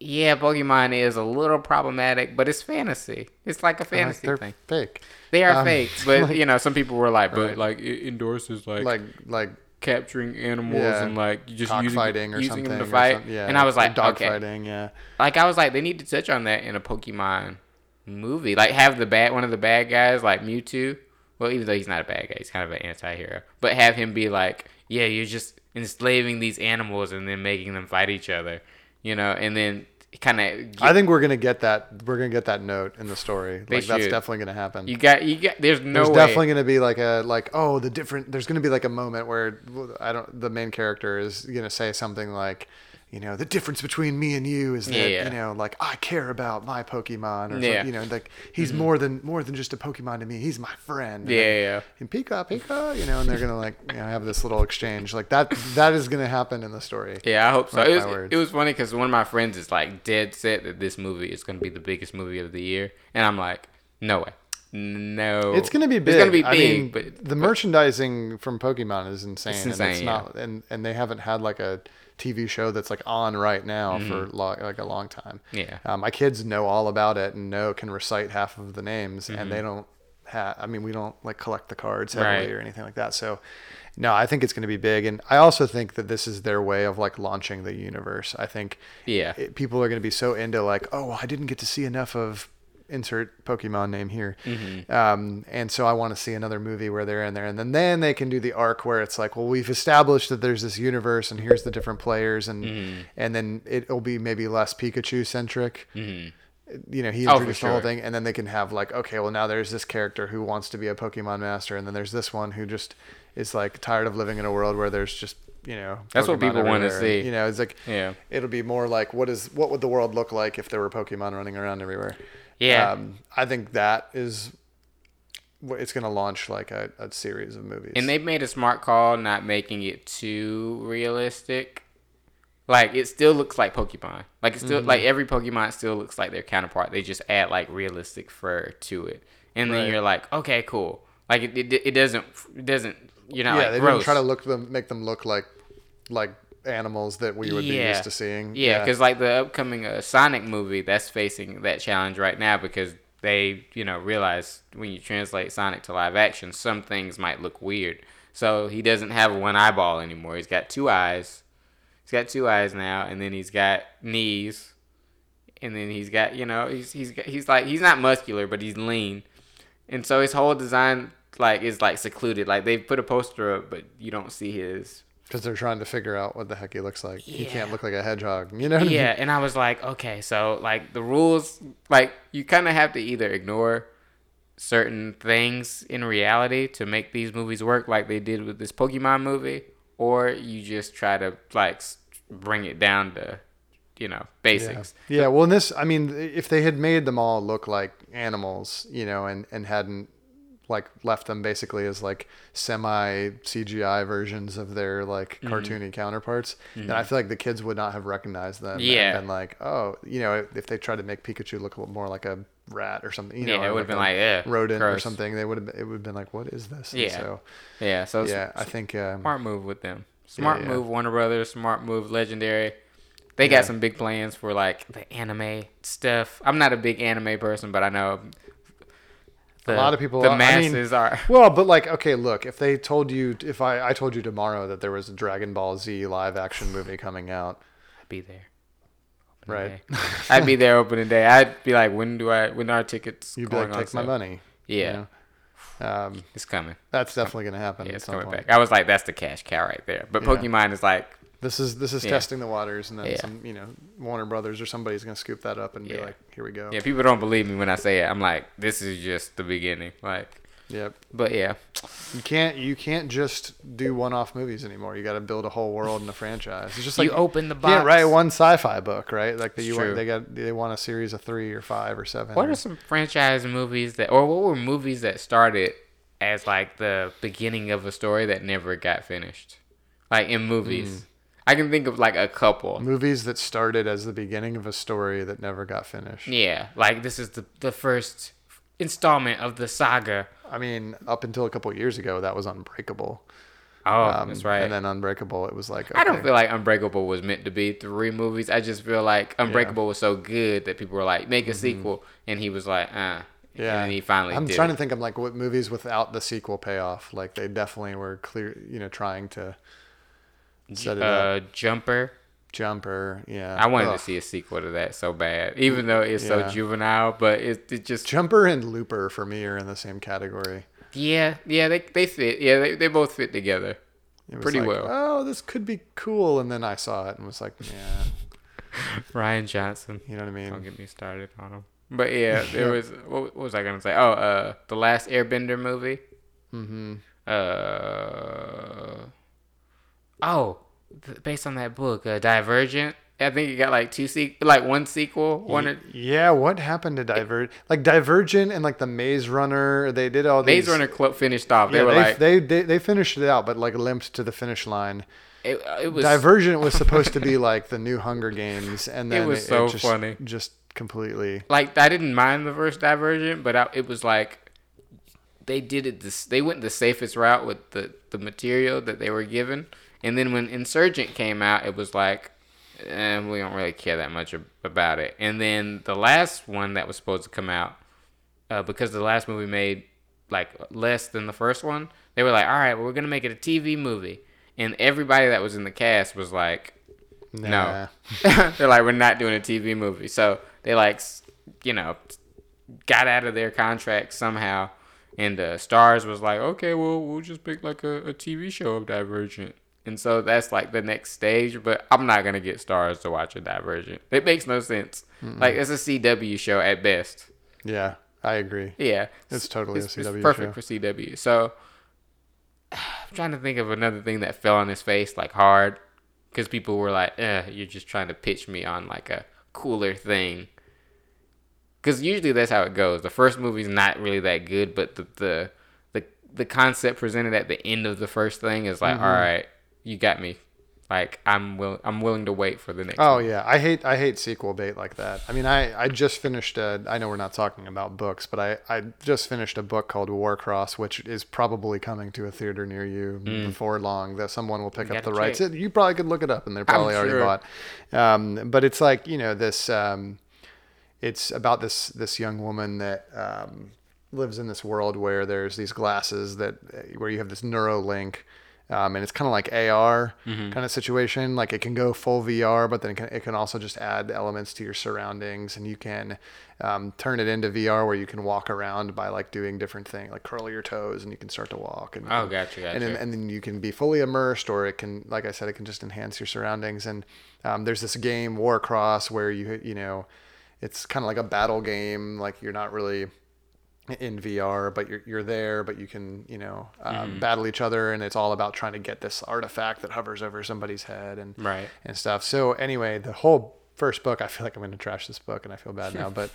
yeah, Pokemon is a little problematic, but it's fantasy. It's like a Like, fantasy they're thing. fake. They are Um, fake, but you know, some people were like, but Right. like it endorses like, Like like capturing animals Yeah. and like just using, cockfighting or using something. them to fight. some- yeah, and I was like, dog okay, fighting. Yeah. like I was like, they need to touch on that in a Pokemon movie. Like have the bad one of the bad guys like Mewtwo. Well, even though he's not a bad guy, he's kind of an anti-hero. But have him be like, yeah, you're just enslaving these animals and then making them fight each other, you know. And then kind of. I think we're gonna get that. We're gonna get that note in the story. Like that's definitely gonna happen. you got you got. There's no there's way. definitely going to be like a like oh the different there's going to be like a moment where I don't the main character is going to say something like you know the difference between me and you is that Yeah, yeah. you know like I care about my Pokemon or Yeah. you know like he's mm-hmm. more than more than just a Pokemon to me he's my friend And Yeah, then- yeah, and Pika Pika you know and they're going to like you know have this little exchange like that that is going to happen in the story Yeah, I hope so. It was, it was funny because one of my friends is like dead set that this movie is going to be the biggest movie of the year, and I'm like, no way, no. It's gonna be big. It's gonna be big, I mean, but the merchandising from Pokemon is insane. and it's insane, not, and and they haven't had like a TV show that's like on right now for lo- like a long time. Mm-hmm. Yeah. uh, my kids know all about it and know can recite half of the names, Mm-hmm. and they don't have. I mean, we don't like collect the cards heavily Right. or anything like that. So. No, I think it's going to be big, and I also think that this is their way of like launching the universe. I think Yeah. it, people are going to be so into like, oh, I didn't get to see enough of insert Pokemon name here, Mm-hmm. um, and so I want to see another movie where they're in there, and then then they can do the arc where it's like, well, we've established that there's this universe, and here's the different players, and Mm-hmm. and then it'll be maybe less Pikachu centric. You know, he Oh, for the whole sure. thing, and then they can have like, okay, well now there's this character who wants to be a Pokemon master, and then there's this one who just is like tired of living in a world where there's just you know That's what people wanna see. You know, it's like Yeah. it'll be more like what is what would the world look like if there were Pokemon running around everywhere? Yeah. um, I think that is what it's going to launch like a, a series of movies. And they've made a smart call not making it too realistic. Like it still looks like Pokemon. Like it's still Mm-hmm. like every Pokemon still looks like their counterpart. They just add like realistic fur to it, and then Right. you're like, okay, cool. Like it, it, it doesn't it doesn't you know yeah, like they gross. didn't try to look them make them look like like animals that we would be used to seeing. Yeah, because like the upcoming uh, Sonic movie, that's facing that challenge right now because they, you know, realize when you translate Sonic to live action, some things might look weird. So he doesn't have one eyeball anymore. He's got two eyes. He's got two eyes now, and then he's got knees, and then he's got, you know, he's he's he's like he's not muscular, but he's lean, and so his whole design like is like secluded. Like they put a poster up, but you don't see his because they're trying to figure out what the heck he looks like. He can't look like a hedgehog. You know? What I mean? yeah and i was like okay so like the rules like you kind of have to either ignore certain things in reality to make these movies work like they did with this pokemon movie or you just try to like bring it down to you know Yeah. basics Yeah. Well, in this, I mean, if they had made them all look like animals, you know, and and hadn't like left them basically as like semi CGI versions of their like Mm-hmm. cartoony counterparts, And I feel like the kids would not have recognized them. Yeah. And like, oh, you know, if they tried to make Pikachu look a little more like a rat or something, you know, Yeah, it would've been like, rodent or something, they would have. It would have been like, what is this? And Yeah. So yeah so yeah, I think. Um, smart move with them smart yeah. move warner brothers smart move legendary they got some big plans for like the anime stuff i'm not a big anime person but i know the, lot of people the are- I mean, masses are Well, but like, okay, look, if they told you, if I, I told you tomorrow that there was a Dragon Ball Z live action movie coming out, I'd be there. Right? I'd be there opening day. I'd be like, when do I? When are tickets You'd be going like, on take my sale?" money. you Yeah, know? Um, it's coming. that's definitely going to happen. Yeah, at it's coming point. back. I was like, that's the cash cow right there. But Yeah. Pokemon is like, This is this is Yeah. testing the waters, and then Yeah. some, you know, Warner Brothers or somebody's going to scoop that up and be like, here we go. yeah, people don't believe me when I say it. I'm like, this is just the beginning. Like, Yep. but yeah, You can't you can't just do one-off movies anymore. You got to build a whole world and a franchise. It's just like you open the you box. can't write one sci-fi book, right? Like the, you want, they got they want a series of three or five or seven. What or- are some franchise movies that, or what were movies that started as like the beginning of a story that never got finished? Like in movies, Hmm. I can think of like a couple. movies that started as the beginning of a story that never got finished. Yeah, like this is the the first installment of the saga. I mean, up until a couple of years ago, that was Unbreakable. Oh, Um, that's right. And then Unbreakable, it was like I don't feel like Unbreakable was meant to be three movies. I just feel like Unbreakable was so good that people were like, make a sequel, and he was like, uh. Mm-hmm. Yeah, And he finally I'm trying it. to think of like what movies without the sequel payoff. Like they definitely were clear, you know, trying to set it up. uh, Jumper. Jumper, yeah. I wanted Ugh. to see a sequel to that so bad, even though it's so juvenile. But it, it just Jumper and Looper for me are in the same category. yeah, yeah, they they fit. Yeah, they, they both fit together. Pretty like, well. Oh, this could be cool, and then I saw it and was like, yeah. Rian Johnson. You know what I mean? Don't get me started on him. But yeah, there was. What, what was I gonna say? Oh, uh, the last Airbender movie. Mm-hmm. Uh. Oh, based on that book, uh, Divergent. I think it got like two se- like one sequel. One. or- Yeah, what happened to Divergent? Like Divergent and like the Maze Runner, they did all these. Maze Runner Club finished off. They Yeah, were they, like, they, they they finished it out, but like limped to the finish line. it, it was Divergent was supposed to be like the new Hunger Games, and then it was so just, funny. just completely. like I didn't mind the first Divergent, but I, it was like they did it. This they went the safest route with the the material that they were given, and then when Insurgent came out, it was like. Eh, we don't really care that much about it. And then the last one that was supposed to come out, uh, because the last movie made like less than the first one, they were like, "All right, well, we're gonna make it a TV movie," and everybody that was in the cast was like, Nah. no. They're like, we're not doing a TV movie. So they like, you know, got out of their contract somehow. And uh, Starz was like, okay, well, we'll just pick like a, a TV show of Divergent. And so that's like the next stage. But I'm not going to get Starz to watch a Divergent. It makes no sense. Like, it's a CW show at best. Yeah, I agree. Yeah. It's totally a CW it's perfect show. for CW. So I'm trying to think of another thing that fell on his face like hard because people were like, eh, you're just trying to pitch me on like a cooler thing. Because usually that's how it goes. The first movie's not really that good, but the the the, the concept presented at the end of the first thing is like, Mm-hmm. "All right, you get me. Like I'm will I'm willing to wait for the next. Oh one. yeah, I hate I hate sequel bait like that. I mean, I I just finished a. I know we're not talking about books, but I I just finished a book called Warcross, which is probably coming to a theater near you before long. That someone will pick up Mm. the rights. It, you probably could look it up, and they're probably already sure. bought. Um, but it's like you know this. Um, it's about this this young woman that um, lives in this world where there's these glasses that where you have this neuro link um, and it's kind of like AR kind of situation. Like it can go full VR but then it can, it can also just add elements to your surroundings and you can um, turn it into VR where you can walk around by like doing different things like curl your toes and you can start to walk and Oh, can- gotcha, and then, and then you can be fully immersed or it can like i said it can just enhance your surroundings. And um, there's this game warcross where you you know it's kind of like a battle game. Like you're not really in VR, but you're you're there, but you can you know um, Mm-hmm. battle each other, and it's all about trying to get this artifact that hovers over somebody's head and Right. and stuff. So anyway, the whole first book, I feel like I'm going to trash this book, and I feel bad now, but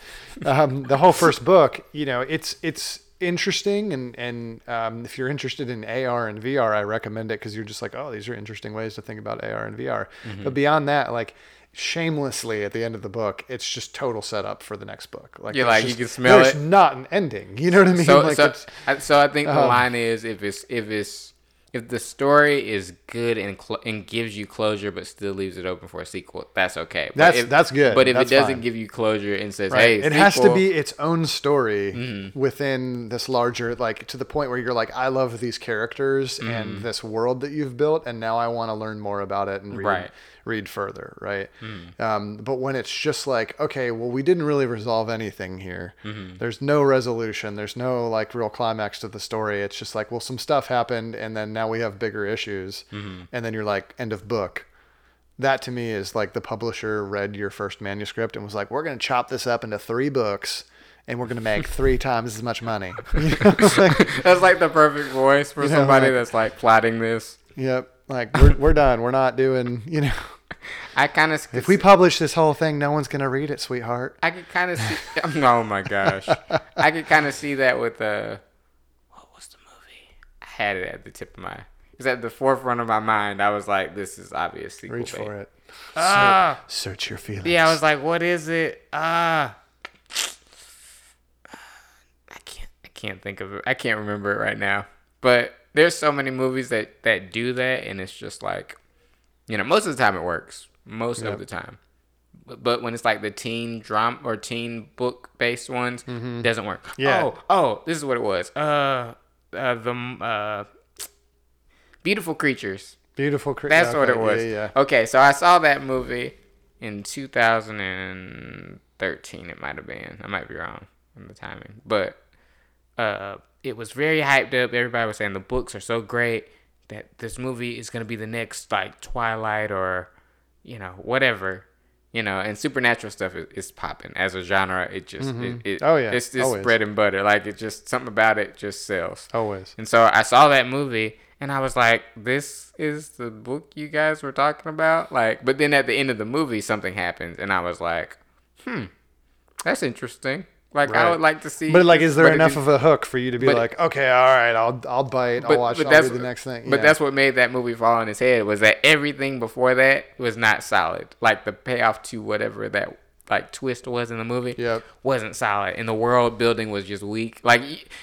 um, the whole first book, you know, it's it's interesting, and and um, if you're interested in AR and VR, I recommend it because you're just like, oh, these are interesting ways to think about AR and VR. Mm-hmm. But beyond that, like. Shamelessly, at the end of the book, it's just total setup for the next book. Like, Yeah, like, you can smell there's it. not an ending. You know what I mean? So like so I, so I think the um, line is if it's if it's if the story is good and cl- and gives you closure but still leaves it open for a sequel, that's okay. But That's- if- that's good. But if That's it doesn't fine. give you closure and says, right. "Hey, it has to be its own story Mm-hmm. within this larger, like to the point where you're like, I love these characters Mm-hmm. and this world that you've built, and now I want to learn more about it and read, Right. Mm. read further, right? Um, but when it's just like, okay, well, we didn't really resolve anything here. Mm-hmm. There's no resolution. There's no like real climax to the story. It's just like, well, some stuff happened, and then now we have bigger issues, Mm-hmm. and then you're like, end of book. That to me is like the publisher read your first manuscript and was like, "We're going to chop this up into three books, and we're going to make three times as much money." You know, like, that's like the perfect voice for You know, somebody like- that's like plotting this. yep, like we're we're done. We're not doing. You know, I kind of if we publish this whole thing, no one's going to read it, sweetheart. I could kind of see. oh my gosh, I could kind of see that with uh, what was the movie? I had it at the tip of my. It was at the forefront of my mind. I was like, this is obviously Reach for it. Ah, Search your feelings. yeah. I was like, what is it? Ah, I can't. I can't think of it. I can't remember it right now. But there's so many movies that that do that, and it's just like, you know, most of the time it works. Most Yep. of the time. But, but when it's like the teen drama or teen book based ones, doesn't work. Yeah. Oh, oh, this is what it was. Uh, uh the uh, beautiful creatures. Beautiful. creatures. That's what it was. Yeah, yeah. Okay, so I saw that movie in 2013. It might have been. I might be wrong on the timing, but uh, it was very hyped up. Everybody was saying the books are so great that this movie is gonna be the next like Twilight or you know whatever. you know, and supernatural stuff is, is popping as a genre. It just, it, it, Oh, yeah. it's just bread and butter. Like it just something about it just sells. Always. And so I saw that movie and I was like, this is the book you guys were talking about? Like, but then at the end of the movie, something happens and I was like, hmm, that's interesting. Like, I would like to see. But like, is there enough didn't- of a hook for you to be but- like, okay, all right, I'll I'll bite, I'll watch, I'll do the next thing. But Yeah. that's what made that movie fall on his head was that everything before that was not solid. Like the payoff to whatever that like twist was in the movie Yep. wasn't solid, and the world building was just weak. Like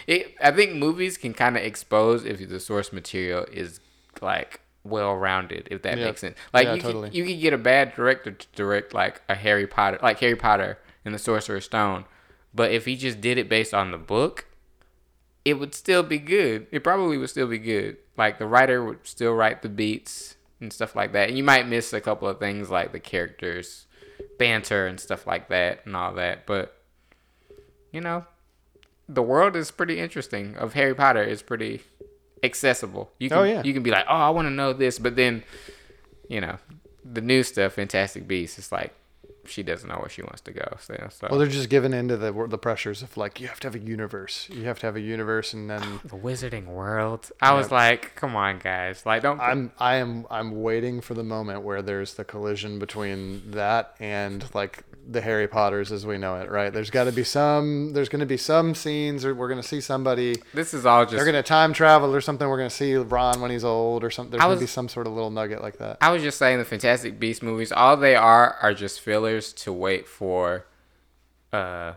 it, I think movies can kind of expose if the source material is like well rounded, if that Yeah. makes sense. Like Yeah, you, totally. could, you could get a bad director to direct like a Harry Potter, like Harry Potter and the Sorcerer's Stone, but if he just did it based on the book, it would still be good. It probably would still be good. Like the writer would still write the beats and stuff like that. And you might miss a couple of things like the characters, banter and stuff like that and all that. But you know, the world is pretty interesting. Of Harry Potter is pretty accessible. You can Oh, yeah. you can be like, oh, I want to know this, but then you know, the new stuff, Fantastic Beasts, it's like she doesn't know where she wants to go. So, so. Well, they're just giving into the the pressures of like you have to have a universe. You have to have a universe, and then the Wizarding World. I was like, come on, guys, like don't. I'm I am I'm waiting for the moment where there's the collision between that and like the Harry Potters as we know it. Right? There's got to be some. There's going to be some scenes, or we're going to see somebody. this is all just They're going to time travel or something. We're going to see Ron when he's old or something. There's going to be some sort of little nugget like that. I was just saying the Fantastic Beast movies, all they are are just fillers to wait for uh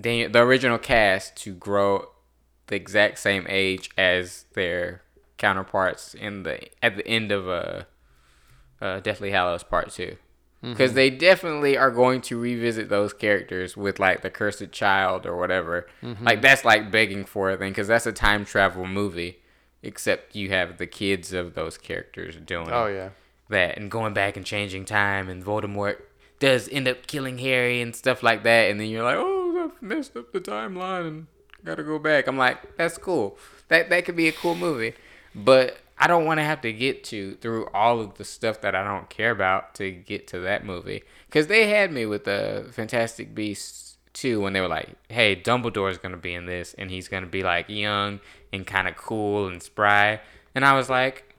Daniel, the original cast to grow the exact same age as their counterparts in the at the end of uh, uh Deathly Hallows Part 2. Because mm-hmm. they definitely are going to revisit those characters with like the cursed child or whatever. Mm-hmm. Like that's like begging for a thing because that's a time travel movie. Except you have the kids of those characters doing Oh yeah. that and going back and changing time and Voldemort does end up killing Harry and stuff like that and then you're like, Oh, I've messed up the timeline and gotta go back. I'm like, that's cool. That that could be a cool movie. But I don't want to have to get to through all of the stuff that I don't care about to get to that movie. Cause they had me with the Fantastic Beasts too when they were like, Hey, Dumbledore's gonna be in this and he's gonna be like young and kinda cool and spry and I was like,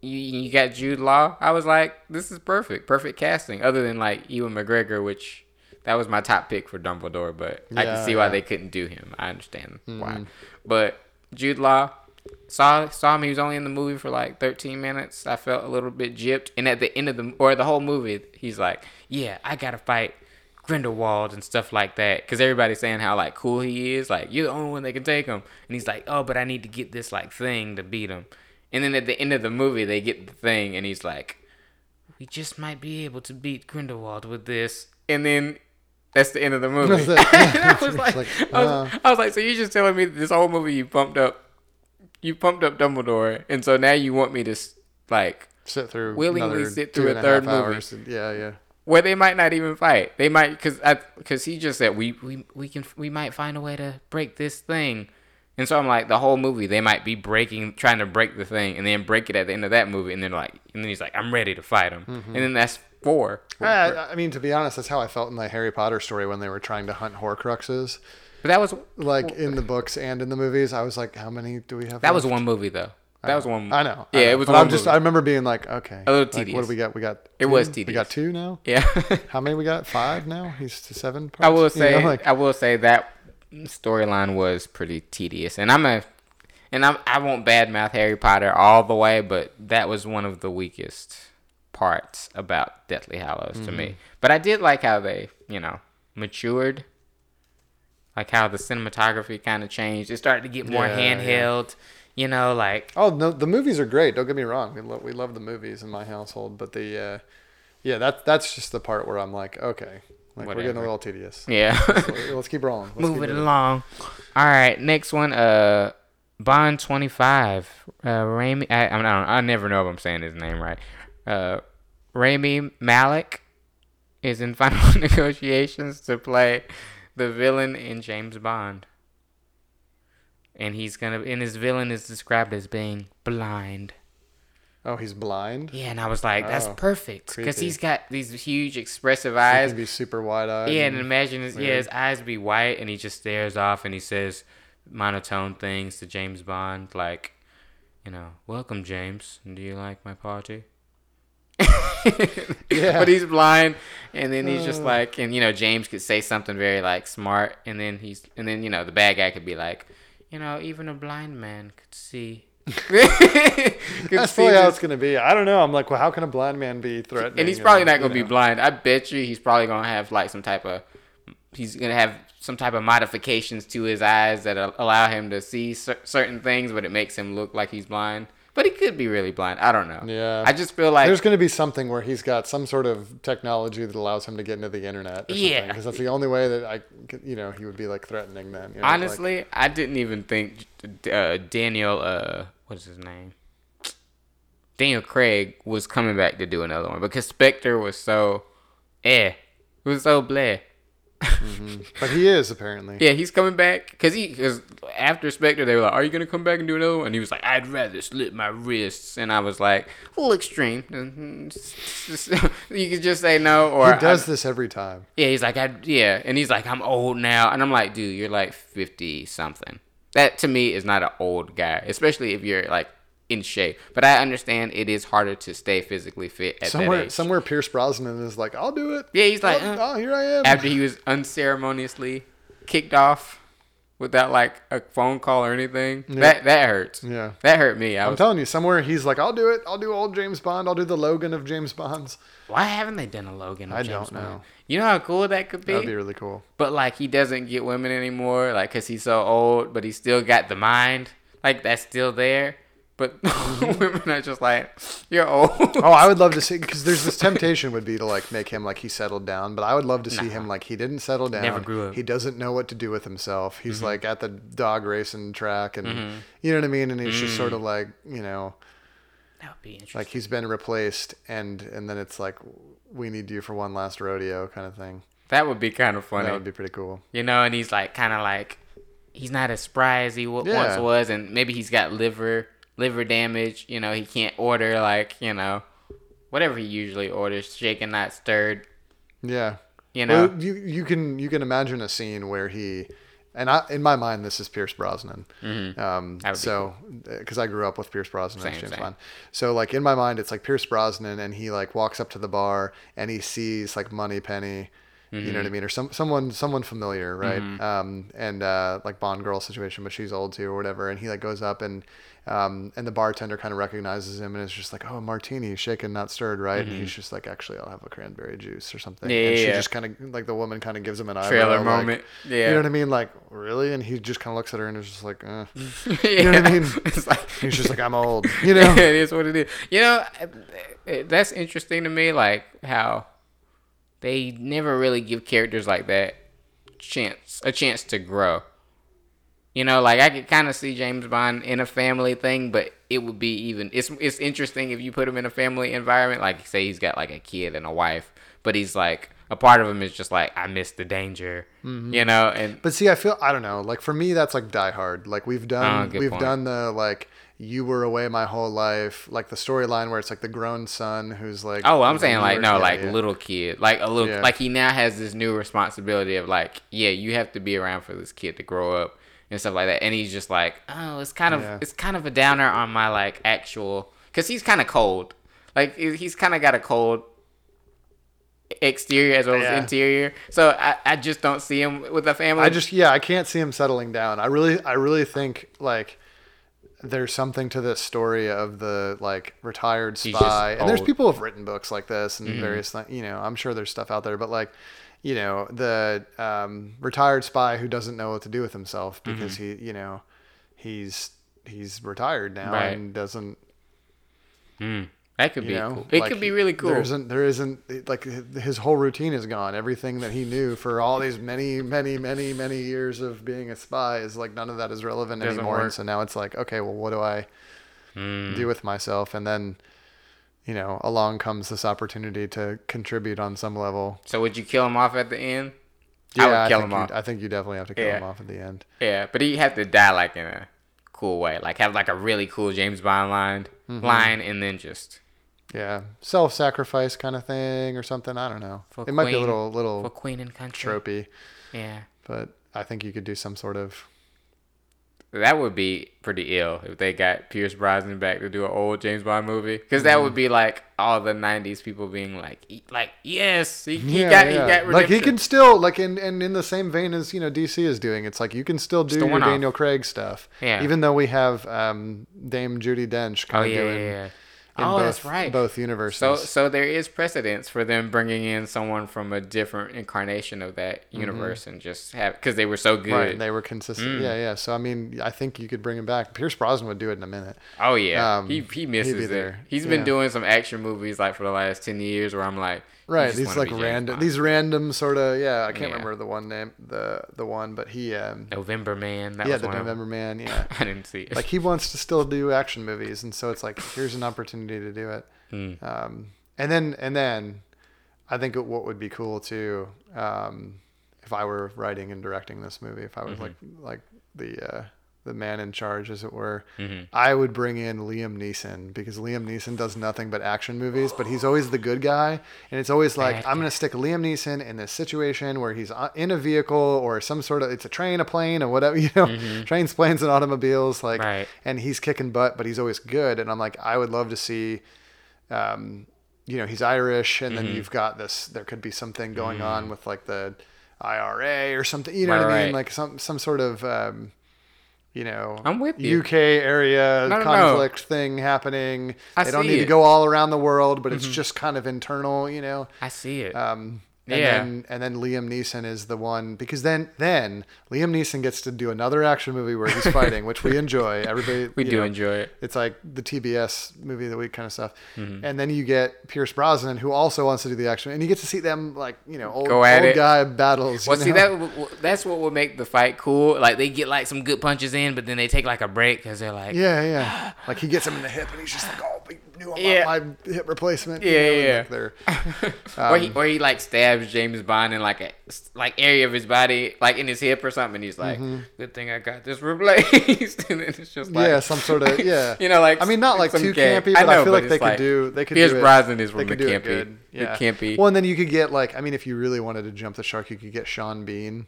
you, you got Jude Law. I was like, this is perfect, perfect casting. Other than like Ewan McGregor, which that was my top pick for Dumbledore, but I can see why yeah. they couldn't do him. I understand why. Mm-hmm. But Jude Law saw saw him. He was only in the movie for like 13 minutes. I felt a little bit gypped. And at the end of the or the whole movie, he's like, yeah, I gotta fight. Grindelwald and stuff like that, because everybody's saying how like cool he is, like you're the only one that can take him, and he's like, oh, but I need to get this like thing to beat him, and then at the end of the movie, they get the thing, and he's like, we just might be able to beat Grindelwald with this. And then that's the end of the movie. That's it. and I was like, like, I, was, uh. I was like, so you're just telling me this whole movie you pumped up, you pumped up Dumbledore, and so now you want me to like Sit through Willingly sit through a third movie. hours. Yeah, yeah. where they might not even fight. They might because because he just said we, we we can we might find a way to break this thing. And so I'm like, the whole movie, they might be breaking, trying to break the thing, and then break it at the end of that movie, and then like, and then he's like, I'm ready to fight him, Mm-hmm. and then that's four. I, I mean, to be honest, that's how I felt in the Harry Potter story when they were trying to hunt Horcruxes. But that was Like in the books and in the movies, I was like, how many do we have? that was one movie though. That was one. I know. I Yeah, know. it was But one I'm just. movie. I remember being like, okay, A little like, What do we got? We got. It was two? We got two now. yeah. How many we got? Five now. He's to seven. Parts? I will You say, know, like, I will say that storyline was pretty tedious, and I'm a, and I'm, I won't badmouth Harry Potter all the way, but that was one of the weakest parts about Deathly Hallows to Mm-hmm. me. But I did like how they, you know, matured, like how the cinematography kind of changed. It started to get more Yeah, yeah. handheld, you know, like oh no, the movies are great. Don't get me wrong. We love we love the movies in my household, but the uh, yeah, that that's just the part where I'm like, okay, like we're getting a little tedious. yeah. Let's keep rolling. Let's Move keep it moving. along. All right, next one. Uh, Bond twenty five. Uh, Rami. I, I, don't, I never know if I'm saying his name right. Uh, Rami Malek is in final negotiations to play the villain in James Bond, and he's gonna. And his villain is described as being blind. Oh, he's blind. Yeah, and I was like, that's Oh, perfect because he's got these huge expressive He eyes. can be super wide eyed. Yeah, and imagine his yeah his eyes be white, and he just stares off, and he says monotone things to James Bond, like, you know, welcome James. Do you like my party? Yeah. but he's blind, and then he's Uh. just like, and you know, James could say something very like smart, and then he's, and then you know, the bad guy could be like, you know, even a blind man could see. That's see probably how it's gonna be. I don't know. I'm like, well, how can a blind man be threatening? and he's probably not gonna be know? blind. I bet you he's probably gonna have like some type of he's gonna have some type of modifications to his eyes that allow him to see cer- certain things, but it makes him look like he's blind. But he could be really blind. I don't know. Yeah. I just feel like There's going to be something where he's got some sort of technology that allows him to get into the internet. Or Yeah. Because that's the only way that I, could- you know, he would be like threatening them. you know, like- honestly, I didn't even think uh, Daniel. Uh, what is his name? Daniel Craig was coming back to do another one because Spectre was so, eh, it was so bleh. Mm-hmm. but he is apparently. Yeah, he's coming back because he because after Spectre they were like, "Are you gonna come back and do another one?" And he was like, "I'd rather slit my wrists." And I was like, "A little extreme." Mm-hmm. you could just say no, or He does this every time. yeah, he's like, I yeah, and he's like, "I'm old now," and I'm like, "Dude, you're like fifty something." That to me is not an old guy, especially if you're like in shape. But I understand it is harder to stay physically fit at that Somewhere, age. somewhere, Pierce Brosnan is like, "I'll do it." Yeah, he's like, oh, oh, here I am. after he was unceremoniously kicked off without like a phone call or anything. That that hurts. Yeah. That hurt me. I I'm was, telling you, somewhere he's like, "I'll do it. I'll do old James Bond. I'll do the Logan of James Bonds." why haven't they done a Logan? Of I James don't know. Bond? You know how cool that could be. That'd be really cool. But like he doesn't get women anymore, like because he's so old, but he still got the mind. Like that's still there. But women are just like, you're old. Oh, I would love to see because there's this temptation would be to like make him like he settled down, but I would love to see him like he didn't settle down. Never grew up. He doesn't know what to do with himself. He's Mm-hmm. like at the dog racing track, and you know what I mean. And he's just Mm. sort of like you know, that would be interesting. like he's been replaced, and and then it's like we need you for one last rodeo kind of thing. that would be kind of funny. That would be pretty cool. you know, and he's like kind of like he's not as spry as he w- Yeah. once was, and maybe he's got liver liver damage. You know, he can't order like you know whatever he usually orders, shaken not stirred. Yeah. You know, Well, you you can you can imagine a scene where he, and I in my mind this is Pierce Brosnan. Um, would be so because I grew up with Pierce Brosnan as Same, James same. Bond, so like in my mind it's like Pierce Brosnan and he like walks up to the bar and he sees like Moneypenny. You know what I mean, or some someone someone familiar, right? Um, and uh, like Bond girl situation, but she's old too, or whatever. And he like goes up and um, and the bartender kind of recognizes him and is just like, "Oh, martini, shaken, not stirred, right?" And he's just like, "Actually, I'll have a cranberry juice or something." Yeah, and yeah, she yeah. just kind of like the woman kind of gives him an eyebrow, Trailer like- moment. Yeah. you know what I mean? Like, really? And he just kind of looks at her and is just like, uh. you know what I mean? It's like he's just like, I'm old, you know? it is what it is. You know, that's interesting to me. Like how they never really give characters like that chance a chance to grow. You know, like I could kind of see James Bond in a family thing, but it would be even. It's it's interesting if you put him in a family environment. Like say he's got like a kid and a wife, but he's like a part of him is just like I miss the danger. Mm-hmm. You know, and But see, I feel I don't know. Like for me, that's like Die Hard. Like we've done, Oh, we've point. done the like you were away my whole life, like the storyline where it's like the grown son who's like. Oh, I'm saying like no, like yeah. little kid, like a little, Yeah. like he now has this new responsibility of like, yeah, you have to be around for this kid to grow up and stuff like that. And he's just like, oh, it's kind of, Yeah. it's kind of a downer on my like actual, cause he's kind of cold, like he's kind of got a cold exterior as well Yeah. as interior. So I, I just don't see him with a family. I just yeah, I can't see him settling down. I really I really think like there's something to this story of the like retired spy. And there's people who've written books like this Mm-hmm. and various thi- you know, I'm sure there's stuff out there, but like you know, the um, retired spy who doesn't know what to do with himself because he, you know, he's he's retired now Mm-hmm. Right. and doesn't that could be know cool. It like, could be really cool. there isn't there isn't like his whole routine is gone everything that he knew for all these many many many many years of being a spy is like none of that is relevant Doesn't anymore and so now it's like okay well what do i Hmm. do with myself and then you know along comes this opportunity to contribute on some level So would you kill him off at the end? yeah I would kill think him off. i think you definitely have to kill Yeah. him off at the end Yeah, but he have to die like in a cool way, like have like a really cool James Bond line. Mm-hmm. line and then just Yeah, self-sacrifice kind of thing or something. I don't know. For it might be a Queen- little for little Queen and Country. tropey, Yeah. but I think you could do some sort of. That would be pretty ill if they got Pierce Brosnan back to do an old James Bond movie, because that would be like all the '90s people being like, "E- like yes, he, he yeah, got, yeah. he got like he can still like in and in the same vein as you know DC is doing. It's like you can still do the your. Daniel Craig stuff. Yeah. Even though we have um, Dame Judi Dench Oh kind of yeah, doing yeah, yeah. in Oh, both, that's right. both universes. So, so there is precedence for them bringing in someone from a different incarnation of that universe and just have because they were so good. Mm-hmm. Right, they were consistent. Mm. Yeah, yeah. So I mean, I think you could bring him back. Pierce Brosnan would do it in a minute. oh yeah, Um, he he'd be misses it. there. He's been doing some action movies like for the last ten years where I'm like, you Right, these like random, these random sort of yeah. I can't Yeah. remember the one name, the the one, but he um November Man. That yeah, was the. November Man. Yeah, I didn't see it. like he wants to still do action movies, and so it's like here's an opportunity to do it. Hmm. Um, and then and then, I think it, what would be cool too, um, if I were writing and directing this movie, if I was Mm-hmm. like like the uh, the man in charge, as it were, Mm-hmm. I would bring in Liam Neeson because Liam Neeson does nothing but action movies, but he's always the good guy, and it's always like I'm gonna stick Liam Neeson in this situation where he's uh, in a vehicle or some sort of it's a train, a plane, or whatever you know, trains, planes, and automobiles, like, Mm-hmm. Right. and he's kicking butt, but he's always good, and I'm like I would love to see um, you know, he's Irish, and Mm-hmm. then you've got this. There could be something going on with like the IRA or something. You know Right, what I mean? right. Like some some sort of um, you know, I'm with you. UK area No, no, no. conflict thing happening. I they don't need to it. Mm-hmm. go all around the world, but it's just kind of internal. You know. I see it. Um, and Yeah. then and then Liam Neeson is the one because then then Liam Neeson gets to do another action movie where he's fighting, which we enjoy. Everybody we do know, enjoy it. it's like the TBS movie of the week kind of stuff. Mm-hmm. And then you get Pierce Brosnan, who also wants to do the action, and you get to see them like you know old, old it. guy battles. Well, you see know? that that's what would make the fight cool. Like they get like some good punches in, but then they take like a break because they're like, Yeah, yeah. Like he gets him in the hip, and he's just like, "Oh, about Yeah. my hip replacement." Yeah, you know, yeah. like, they're- or Um, he or he like stabs James Bond in like a like area of his body, like in his hip or something. And he's like, "Good thing I got this replaced." and then it's just like, Mm-hmm. yeah, some sort of yeah. you know, like I mean, not like too camp- campy, but I, know, feel like it's they could do. They could Pierce do it. Brosnan is they from the it campy, Yeah. campy. Well, and then you could get like, I mean, if you really wanted to jump the shark, you could get Sean Bean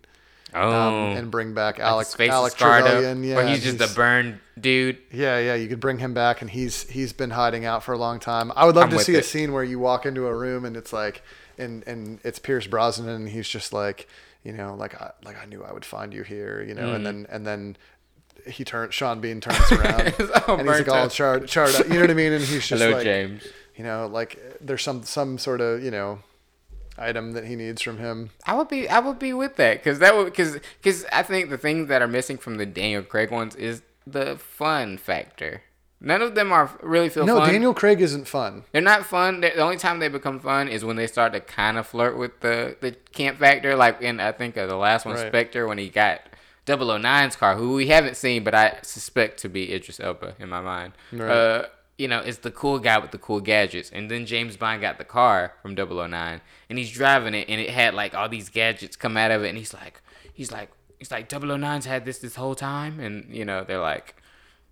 oh, um, and bring back Alex his face is Alex scarred Trevelyan. Yeah, or he's just a burned dude. Yeah, yeah, you could bring him back, and he's he's been hiding out for a long time. I would love I'm to with see a scene where you walk into a room and it's like, and and it's Pierce Brosnan, and he's just like, you know, like I like I knew I would find you here, you know, Mm. and then and then he turns Sean Bean turns around It's and he's like burnt all charred charred up, you know what I mean? And he's just Hello, like, James. you know, like there's some some sort of you know item that he needs from him. I would be I would be with that because that would because because I think the things that are missing from the Daniel Craig ones is the fun factor. None of them are really feel fun. No, fun. Daniel Craig isn't fun. They're not fun. They're, the only time they become fun is when they start to kind of flirt with the the camp factor. Like in I think uh, the last one, Right. Spectre, when he got 009's car, who we haven't seen, but I suspect to be Idris Elba in my mind. Right. Uh, you know, is the cool guy with the cool gadgets. And then James Bond got the car from 009, and he's driving it, and it had like all these gadgets come out of it, and he's like, he's like, he's like 009's had this this whole time, and you know, they're like.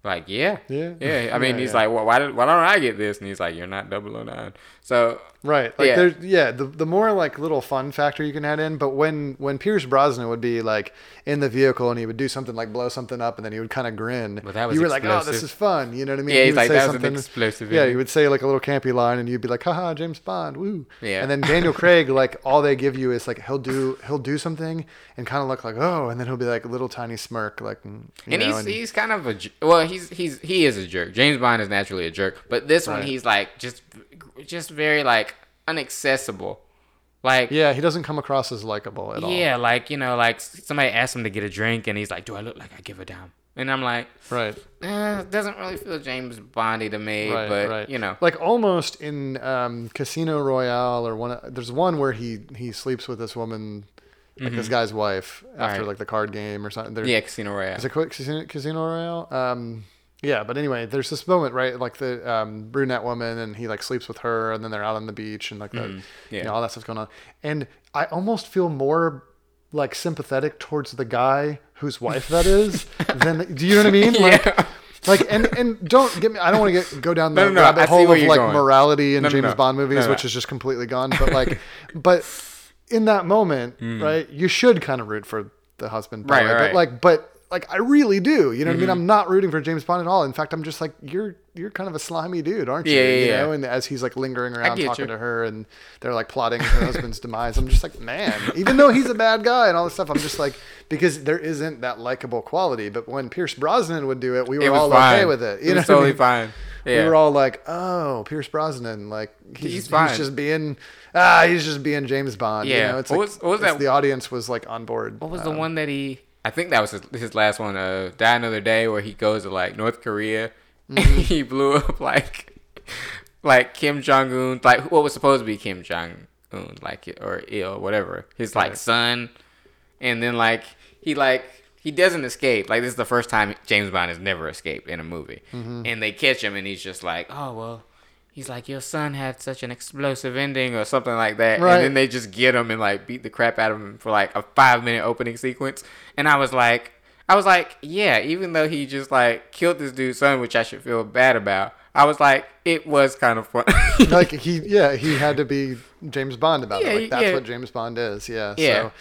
Like yeah, Yeah. yeah. I mean, Yeah, he's yeah. like, well, why did, why don't I get this? And he's like, you're not 009. So Right. Like Yeah. there's yeah, the the more like little fun factor you can add in, but when when Pierce Brosnan would be like in the vehicle and he would do something like blow something up and then he would kind of grin. Well, that was you were like, "Oh, this is fun." You know what I mean? Yeah, he would like, say "That something- explosive Yeah, he would say like a little campy line and you'd be like, "Haha, James Bond, woo." Yeah. And then Daniel Craig like all they give you is like he'll do he'll do something and kind of look like, "Oh," and then he'll be like a little tiny smirk like and know, he's and- he's kind of a well he's he's he is a jerk. James Bond is naturally a jerk, but this one he's like just just very like inaccessible. Like yeah. he doesn't come across as likable at all. Yeah, like you know, like somebody asks him to get a drink, and he's like, "Do I look like I give a damn?" And I'm like, Right. eh, it doesn't really feel James Bondy to me, right, but right. you know, like almost in um, Casino Royale or one. There's one where he he sleeps with this woman, like this guy's wife, after Mm-hmm. Right. like the card game or something. Yeah, Casino Royale. is it Casino, Casino Royale? Um, yeah, but anyway, there's this moment, right? Like the um, brunette woman, and he like sleeps with her, and then they're out on the beach, and like the, you yeah. know, all that stuff's going on. And I almost feel more like sympathetic towards the guy whose wife that is than do you know what I mean? Like, Yeah. Like and and don't get me. I don't want to get go down the No, no, no, rabbit hole of like going. morality in James. Bond movies, which is just completely gone. But like, but in that moment, right, you should kind of root for the husband, Hmm. Right, right. But like, but like, I really do. You know what I Mm-hmm. mean? I'm not rooting for James Bond at all. In fact, I'm just like, you're you're kind of a slimy dude, aren't you? Yeah, yeah, you yeah. know, and as he's like lingering around talking you. to her, and they're like plotting her husband's demise, I'm just like, man, even though he's a bad guy and all this stuff, I'm just like, because there isn't that likable quality. But when Pierce Brosnan would do it, we were It all fine. okay with it. You it know, was what I totally mean? fine. Yeah. We were all like, "Oh, Pierce Brosnan, like he's, He's fine. just being, ah, he's just being James Bond." you Yeah. know? it's What like was- what was that- The audience was like on board. What was Um, the one that he? I think that was his, his last one. Uh, Die Another Day, where he goes to like North Korea. Mm-hmm. and he blew up like, like Kim Jong Un, like what was supposed to be Kim Jong Un, like or ill, whatever. His like son, and then like he like he doesn't escape. Like this is the first time James Bond has never escaped in a movie, Mm-hmm. and they catch him, and he's just like, oh well. He's like, your son had such an explosive ending, or something like that, Right. and then they just get him and like beat the crap out of him for like a five minute opening sequence. And I was like, I was like, yeah, even though he just like killed this dude's son, which I should feel bad about, I was like, it was kind of fun. like he, yeah, he had to be James Bond about Yeah, it. Like that's yeah. what James Bond is. Yeah. Yeah. So,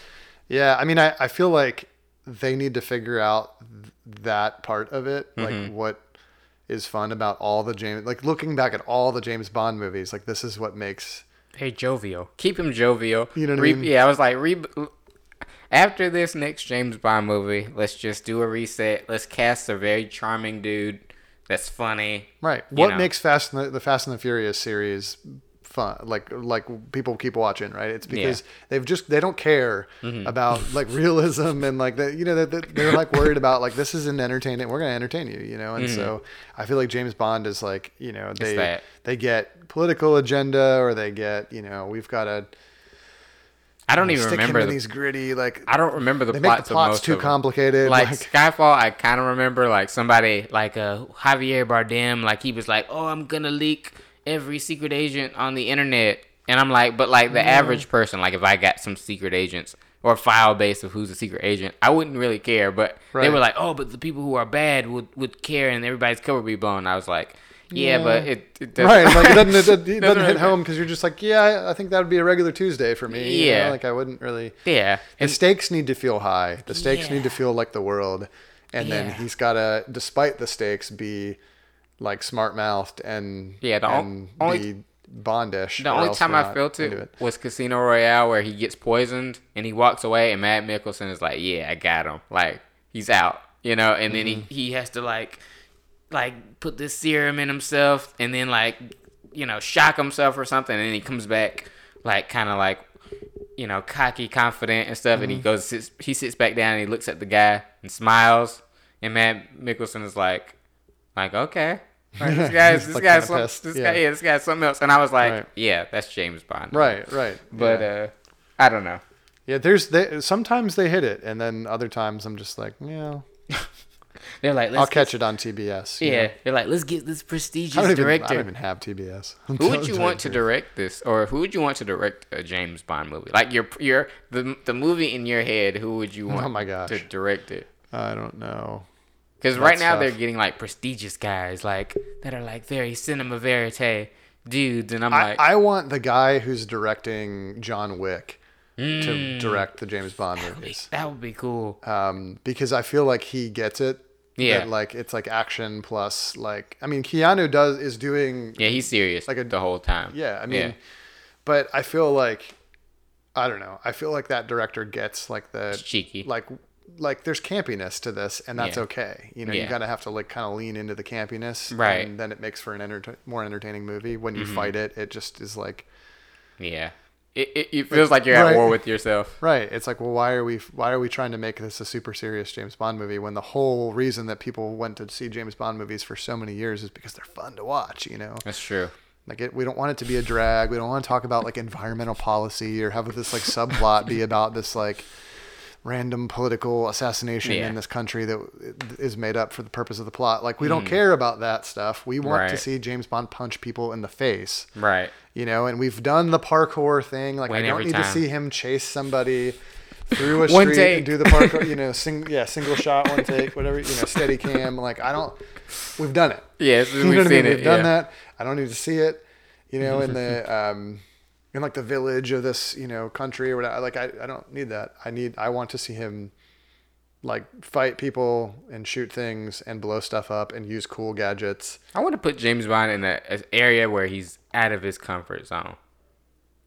yeah. I mean, I, I feel like they need to figure out that part of it, Mm-hmm. like what is fun about all the James, like looking back at all the James Bond movies. Like this is what makes Hey, jovial. Keep him jovial. You know what I mean? Yeah, I was like, re- after this next James Bond movie, let's just do a reset. Let's cast a very charming dude that's funny. Right. What know. makes Fast and the, the Fast and the Furious series fun? Like like people keep watching, right? It's because they've just they don't care Mm-hmm. about like realism and like that. You know that that they're like worried about like this is an entertainment. We're gonna entertain you, you know. And so I feel like James Bond is like you know they Mm-hmm. they get political agenda or they get you know we've got a I don't even stick remember him in the, these gritty like I don't remember the they make the plots too complicated. Like, Like, Skyfall, I kind of remember like somebody like uh, Javier Bardem, like he was like, "Oh, I'm gonna leak every secret agent on the internet," and I'm like, "But like the average person, like if I got some secret agents or file base of who's a secret agent, I wouldn't really care." But they were like, "Oh, but the people who are bad would would care, and everybody's cover would be blown." I was like, "Yeah, but it, it doesn't Right, like it doesn't, it, doesn't- doesn't hit home because you're just like, yeah, I- I think that would be a regular Tuesday for me. you know, Yeah. like I wouldn't really. Yeah, The and stakes need to feel high. The stakes need to feel like the world, and then he's got to, despite the stakes, be like smart mouthed and Yeah, the and only- be Bondish. The only time I felt into it, was Casino Royale, where he gets poisoned and he walks away, and Mads Mikkelsen is like, "Yeah, I got him. Like he's out, you know." And then Mm-hmm. he he has to like like put this serum in himself, and then like you know shock himself or something, and then he comes back like kind of like you know cocky, confident and stuff, and he Mm-hmm. goes sits, he sits back down and he looks at the guy and smiles, and Mads Mikkelsen is like like okay. Like, this guy's He's, this like, guy's some, this yeah. guy yeah this guy's something else and I was like Right. yeah that's James Bond Right, right. but yeah. uh I don't know yeah, there's they, sometimes they hit it, and then other times I'm just like, yeah, they're like let's I'll catch it on TBS. yeah know? they're like let's get this prestigious I even, I don't even have TBS. who would you want to direct this or who would you want to direct a James Bond movie like your your the the movie in your head who would you want Oh my gosh. to direct it I don't know. Because right now tough. they're getting like prestigious guys like that are like very cinema verite dudes and I'm I, like I want the guy who's directing John Wick Mm. to direct the James Bond movies. that would be cool Um, because I feel like he gets it. Yeah. that, like it's like action plus like I mean Keanu does is doing yeah he's serious Like a- the whole time yeah I mean Yeah. but I feel like I don't know I feel like that director gets like the It's cheeky. like like there's campiness to this and that's Yeah. okay you know you gotta have to like kind of lean into the campiness Right. and then it makes for an enter- more entertaining movie when Mm-hmm. you fight it it just is like Yeah. It, it, it feels like you're at Right. war with yourself. Right. It's like, well, why are we why are we trying to make this a super serious James Bond movie when the whole reason that people went to see James Bond movies for so many years is because they're fun to watch, you know? That's true. Like it, we don't want it to be a drag. We don't want to talk about like environmental policy or have this like subplot be about this like random political assassination Yeah. in this country that is made up for the purpose of the plot. Like we don't care about that stuff. We want to Mm. See James Bond punch people in the face Right. you know and we've done the parkour thing like Win i don't need time. to see him chase somebody through a street take. and do the parkour. You know, sing, yeah, single shot, one take, whatever. You know, steady cam. Like I don't. We've done it. Yes, You we've know what I seen mean? it. We've done yeah. that. I don't need to see it. You know, in the um, in like the village of this you know country or whatever. Like I, I don't need that. I need. I want to see him like fight people and shoot things and blow stuff up and use cool gadgets. I want to put James Bond in a- an area where he's out of his comfort zone.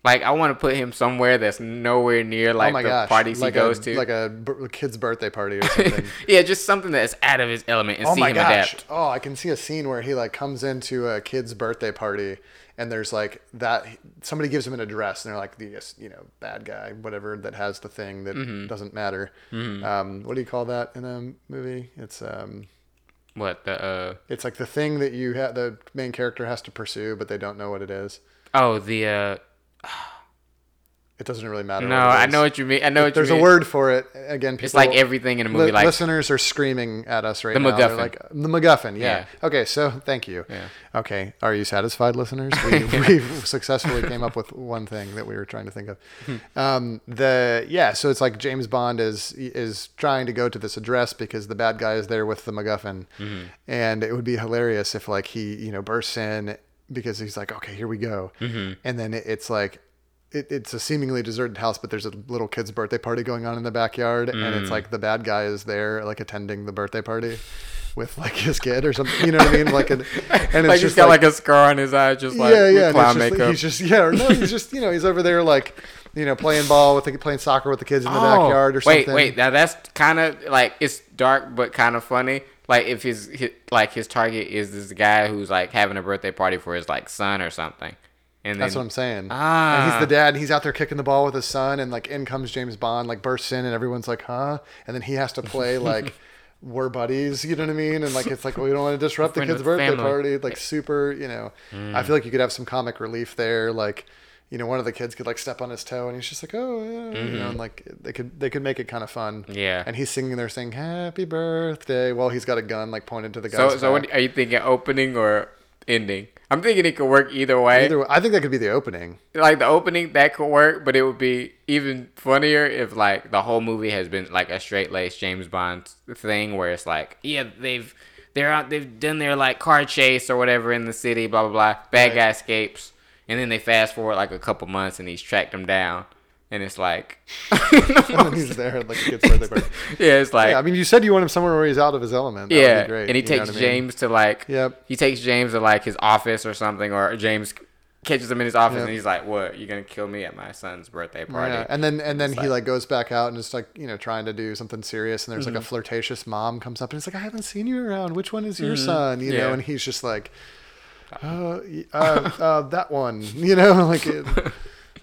Like I want to put him somewhere that's nowhere near oh like oh the gosh! parties like he goes a, to. like a b- kid's birthday party or something. yeah, just something that's out of his element and oh see him gosh! adapt. Oh, I can see a scene where he like comes into a kid's birthday party and there's like that somebody gives him an address and they're like the you know bad guy whatever that has the thing that Mm-hmm. doesn't matter. Um, what do you call that in a movie? It's um. What the? uh It's like the thing that you ha- the main character has to pursue, but they don't know what it is. Oh, the. uh It doesn't really matter. No, I know what you mean. I know what There's you mean. There's a word for it. Again, people, It's like everything in a movie. li- like listeners are screaming at us right The now. They're MacGuffin. like the MacGuffin. Yeah. Yeah. Okay. So thank you. Yeah. Okay. Are you satisfied, listeners? We, successfully came up with one thing that we were trying to think of. Hmm. Um, the yeah. So it's like James Bond is is trying to go to this address because the bad guy is there with the MacGuffin, mm-hmm. and it would be hilarious if like he you know bursts in because he's like okay here we go, mm-hmm. and then it, it's like it, it's a seemingly deserted house, but there's a little kid's birthday party going on in the backyard, and Mm. it's like the bad guy is there, like attending the birthday party with like his kid or something. You know what I mean? Like, an, and it's like he's just got like, like, a scar on his eye, just like yeah, yeah. and clown just, makeup. He's just yeah, no, he's just you know he's over there like you know playing ball with the, playing soccer with the kids in the backyard or something. Oh, Wait, wait. Now that's kind of like it's dark but kind of funny. Like if his, his like his target is this guy who's like having a birthday party for his like son or something, and That's then what I'm saying. Ah. And he's the dad, and he's out there kicking the ball with his son, and like in comes James Bond, like bursts in, and everyone's like, "Huh?" And then he has to play like we're buddies, you know what I mean? And like it's like well, we don't want to disrupt the kid's birthday family. party. Like super, you know. I feel like you could have some comic relief there, like. You know, one of the kids could like step on his toe, and he's just like, "Oh, yeah," you know, and like they could they could make it kind of fun. Yeah. And he's singing there, saying "Happy Birthday" while he's got a gun like pointed to the guy. so so what are you thinking? Opening or ending? I'm thinking it could work either way. Either way, I think that could be the opening. like the opening that could work, but it would be even funnier if like the whole movie has been like a straight laced James Bond thing where it's like, yeah, they've they're out they've done their like car chase or whatever in the city, blah blah blah. Bad Right. guy escapes, and then they fast forward like a couple months and he's tracked him down, and it's like, And he's there like a kid's birthday party. yeah, it's like Yeah, I mean, you said you want him somewhere where he's out of his element. That yeah, great. and he takes what I mean? James to like, Yep. he takes James to like his office or something, or James catches him in his office Yep. and he's like, "What? You're gonna kill me at my son's birthday party?" Yeah, and then and then It's he like- like goes back out and is like you know trying to do something serious, and there's Mm-hmm. like a flirtatious mom comes up and it's like I haven't seen you around. Which one is your son? You know, Mm-hmm. And he's just like, uh, uh, uh, that one. You know, like it,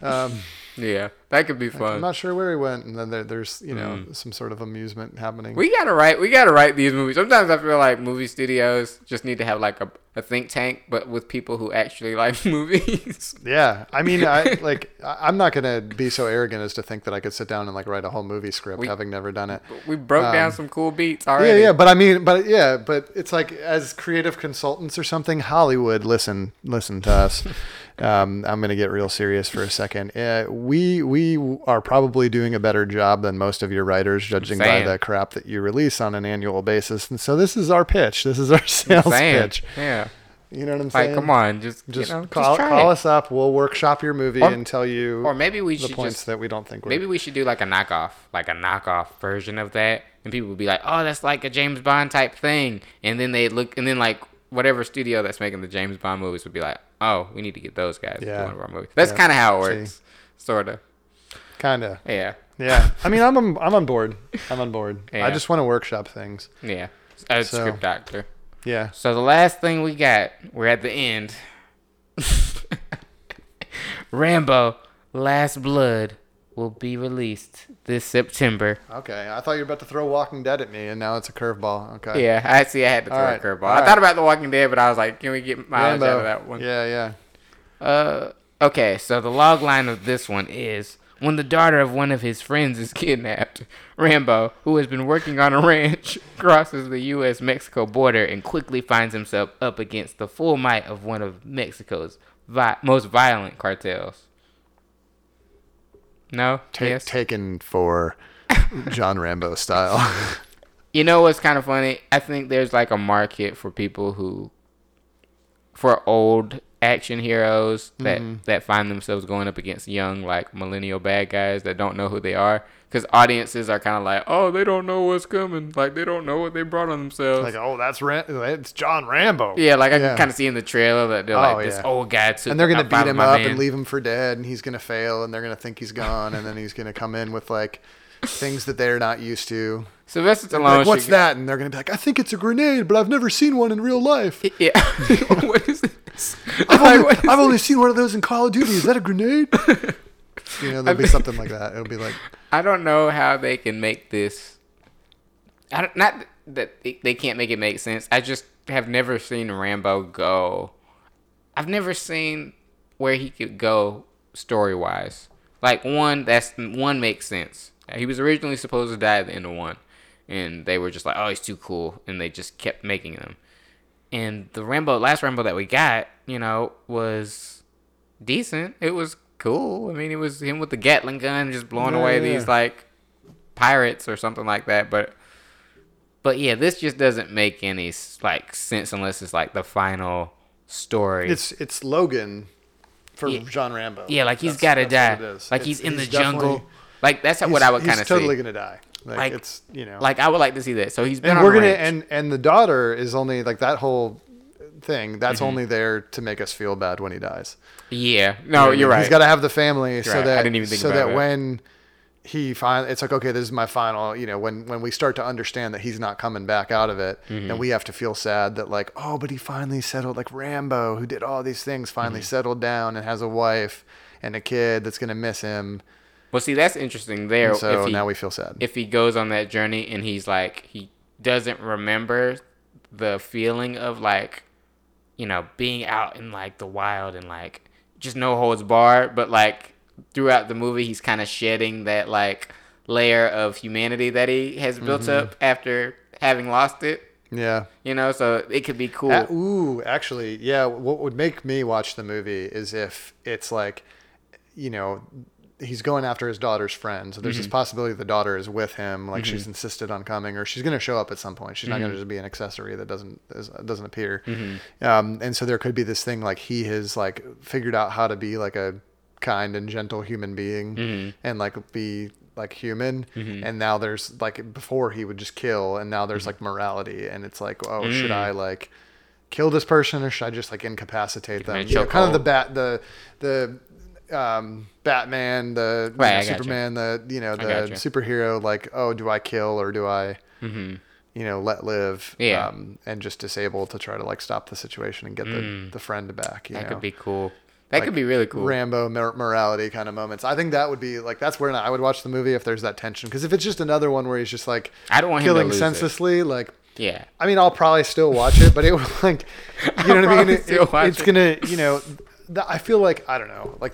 um, Yeah, that could be fun. I'm not sure where he went, and then there, there's you know some sort of amusement happening. Mm. we gotta write. We gotta write these movies. Sometimes I feel like movie studios just need to have like a, a think tank, but with people who actually like movies. Yeah, I mean, I like. I'm not gonna be so arrogant as to think that I could sit down and like write a whole movie script, We- having never done it. we broke down Um, some cool beats Yeah, already. yeah, but I mean, but yeah, but it's like as creative consultants or something, Hollywood, listen, listen to us. um, I'm gonna get real serious for a second. Uh, we we are probably doing a better job than most of your writers, judging by the crap that you release on an annual basis. And so this is our pitch. This is our sales pitch. Yeah, You know what I'm like saying? come on, just Just you know, call, just call us up. We'll workshop your movie Or- and tell you Or maybe we the should points just that we don't think maybe we should do like a knockoff, like a knockoff version of that, and people would be like, "Oh, that's like a James Bond type thing," and then they look, and then like whatever studio that's making the James Bond movies would be like, "Oh, we need to get those guys to Yeah. do one of our movies." That's Yeah. kind of how it works, sort of. kind of. Yeah, Yeah. I mean, I'm on, I'm on board. I'm on board. Yeah. I just want to workshop things. yeah. A So- script doctor. Yeah. So the last thing we got, we're at the end. Rambo: Last Blood will be released this September. Okay, I thought you were about to throw Walking Dead at me, and now it's a curveball. Okay. Yeah, I see. I had to throw All a curveball. all I right. thought about The Walking Dead, but I was like, can we get mileage out of that one? Yeah, yeah. Uh, okay. So the log line of this one is: when the daughter of one of his friends is kidnapped, Rambo, who has been working on a ranch, crosses the U.S.-Mexico border and quickly finds himself up against the full might of one of Mexico's vi- most violent cartels. No. Ta- yes. taken for John Rambo style. You know what's kind of funny? I think there's like a market for people who, for old action heroes that Mm-hmm. that find themselves going up against young like millennial bad guys that don't know who they are. Because audiences are kind of like, oh, they don't know what's coming. Like they don't know what they brought on themselves. like, oh, that's Ram- it's John Rambo. yeah, like I Yeah. can kind of see in the trailer that they're oh, like Oh, this yeah. old guy took and they're gonna beat him up man. and leave him for dead, and he's gonna fail, and they're gonna think he's gone, and then he's gonna come in with like things that they're not used to. Sylvester Stallone. Like, what's should- that? And they're gonna be like, I think it's a grenade, but I've never seen one in real life. Yeah. what is this? I've only, is I've only seen one of those in Call of Duty. Is that a grenade? You know, there'll be something like that. It'll be like, I don't know how they can make this. I don't, not that they, they can't make it make sense. I just have never seen Rambo go. I've never seen where he could go story wise. Like one, that's one makes sense. He was originally supposed to die at the end of one, and they were just like, "Oh, he's too cool," and they just kept making them. And the Rambo, last Rambo that we got, you know, was decent. It was cool. I mean, it was him with the Gatling gun just blowing Yeah, away yeah. these like pirates or something like that. But but yeah, this just doesn't make any like sense unless it's like the final story. it's it's Logan for Yeah. John Rambo. yeah, like he's got to die. what it is. Like It's- he's in the definitely- jungle. Like that's what I would kind of He's totally see. gonna die. Like, Like- it's you know, Like I would like to see that. So he's been and we're the gonna and and the daughter is only like that whole thing. That's Mm-hmm. only there to make us feel bad when he dies. yeah. No, you're right. He's got to have the family so right. I that didn't even think so that that. when he finally, it's like okay, this is my final. You know, when when we start to understand that he's not coming back out of it, Mm-hmm. then we have to feel sad that like oh, but he finally settled. Like Rambo, who did all these things, finally Mm-hmm. settled down and has a wife and a kid that's gonna miss him. well, see, that's interesting there. And so if he, now we feel sad. if he goes on that journey and he's like he doesn't remember the feeling of like you know being out in like the wild and like just no holds barred but like throughout the movie he's kind of shedding that like layer of humanity that he has built Mm-hmm. up after having lost it yeah. you know so it could be cool Uh, ooh, actually, yeah. What would make me watch the movie is if it's like, you know, he's going after his daughter's friend. So there's Mm-hmm. this possibility the daughter is with him, like she's insisted on coming, or she's going to show up at some point. She's not Mm-hmm. going to just be an accessory that doesn't doesn't appear. Um, and so there could be this thing like he has like figured out how to be like a kind and gentle human being, Mm-hmm. and like be like human and now there's like before he would just kill and now Mm-hmm. there's like morality and it's like oh should Mm. i like kill this person or should i just like incapacitate them You know, kind of the bat the the um batman the you know, superman the you know the gotcha. superhero like oh do i kill or do i you know let live Mm-hmm. Yeah. um, and just disable to try to like stop the situation and get the, the friend back you Mm. that know could be cool that like could be really cool Rambo mor- morality kind of moments. I think that would be like that's where I would watch the movie if there's that tension. Because if it's just another one where he's just like I don't want killing lose it. senselessly, like yeah I mean, I'll probably still watch it, but it would like you know what I mean. It- still it- watch it's it. gonna you know. th- I feel like I don't know like.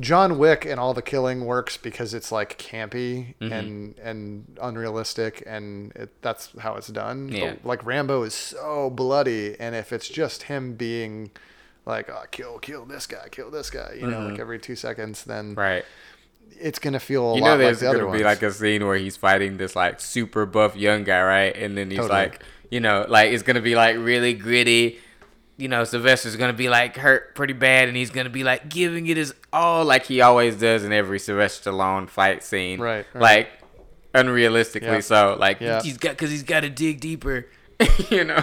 John Wick and all the killing works because it's like campy Mm-hmm. and and unrealistic and it, that's how it's done. Yeah. But, like Rambo is so bloody and if it's just him being like oh, kill kill this guy kill this guy you know like every two seconds then Mm-hmm. right it's gonna feel a you lot know like there's the gonna ones. be like a scene where he's fighting this like super buff young guy right and then he's Totally. like you know like it's gonna be like really gritty you know sylvester's gonna be like hurt pretty bad and he's gonna be like giving it his all like he always does in every sylvester stallone fight scene. Right, right. like unrealistically so. Like he's got because he's got to dig deeper you know?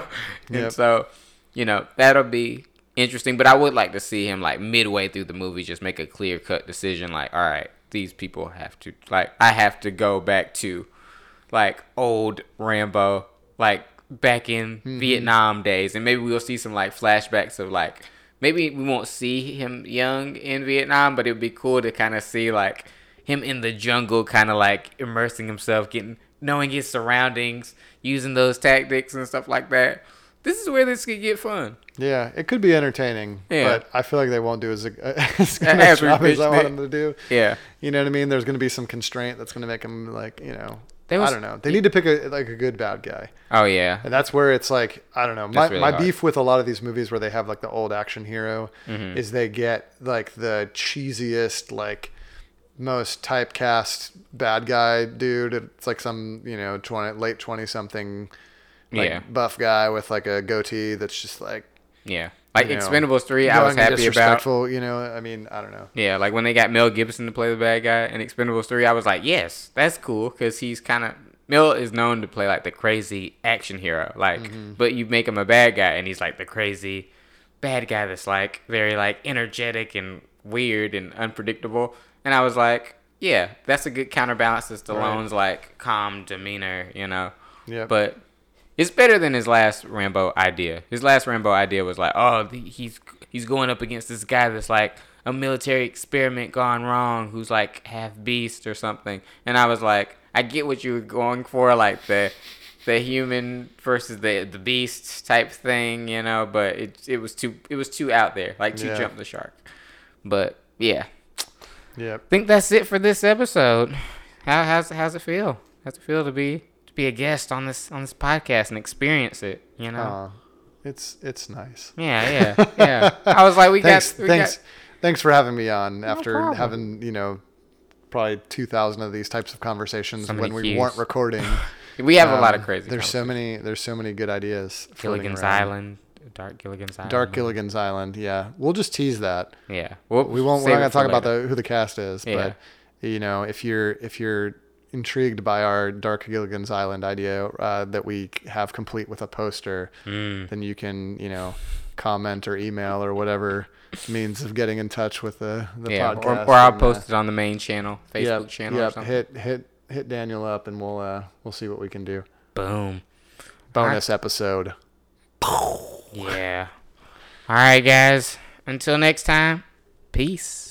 And so you know that'll be interesting but i would like to see him like midway through the movie just make a clear cut decision like all right these people have to like i have to go back to like old rambo like back in Mm-hmm. vietnam days and maybe we'll see some like flashbacks of like maybe we won't see him young in vietnam but it would be cool to kind of see like him in the jungle kind of like immersing himself getting knowing his surroundings using those tactics and stuff like that this is where this could get fun yeah, it could be entertaining, Yeah. but I feel like they won't do as, as good a job as I want them to do. yeah You know what I mean? There's gonna be some constraint that's gonna make them like you know. There was- I don't know. They need to pick a like a good bad guy, oh yeah and that's where it's like I don't know. My really my hard. beef with a lot of these movies where they have like the old action hero Mm-hmm. is they get like the cheesiest like most typecast bad guy dude. It's like some you know twenty late twenty something like Yeah. buff guy with like a goatee that's just like Yeah. Like you know, Expendables 3, I was happy about. You know, I mean, I don't know. Yeah, like when they got Mel Gibson to play the bad guy in Expendables 3, I was like, yes, that's cool because he's kind of. Mel is known to play like the crazy action hero. Like, Mm-hmm. but you make him a bad guy and he's like the crazy bad guy that's like very like energetic and weird and unpredictable. And I was like, yeah, that's a good counterbalance to Stallone's like calm demeanor, you know? Yeah. But it's better than his last Rambo idea. His last Rambo idea was like, oh, he's he's going up against this guy that's like a military experiment gone wrong, who's like half beast or something. And I was like, I get what you were going for, like the the human versus the the beast type thing, you know. But it it was too it was too out there, like too Yeah. jump the shark. But yeah, Yep. think that's it for this episode. How how's how's it feel? How's it feel to be to be a guest on this on this podcast and experience it? You know? Uh, it's it's nice. yeah, yeah, yeah. I was like, we Thanks, got, we thanks, got thanks for having me on after problem. having you know probably two thousand of these types of conversations So when we cues. weren't recording. we have a lot of Um, crazy. There's so many. There's so many good ideas. Gilligan's around. Island, Dark Gilligan's Island. Dark Gilligan's Island. Yeah, we'll just tease that. Yeah, we'll, We won't. save we are not gonna talk about the who the cast is, Yeah. but you know, if you're if you're intrigued by our Dark Gilligan's Island idea uh, that we have complete with a poster, Mm. then you can you know comment or email or whatever means of getting in touch with the the Yeah, or, podcast. or I'll and, uh, post it on the main channel, Facebook yep, channel or yep, something. Hit hit hit Daniel up and we'll uh we'll see what we can do. Boom. Bonus episode. Yeah. All right, guys. Until next time, peace.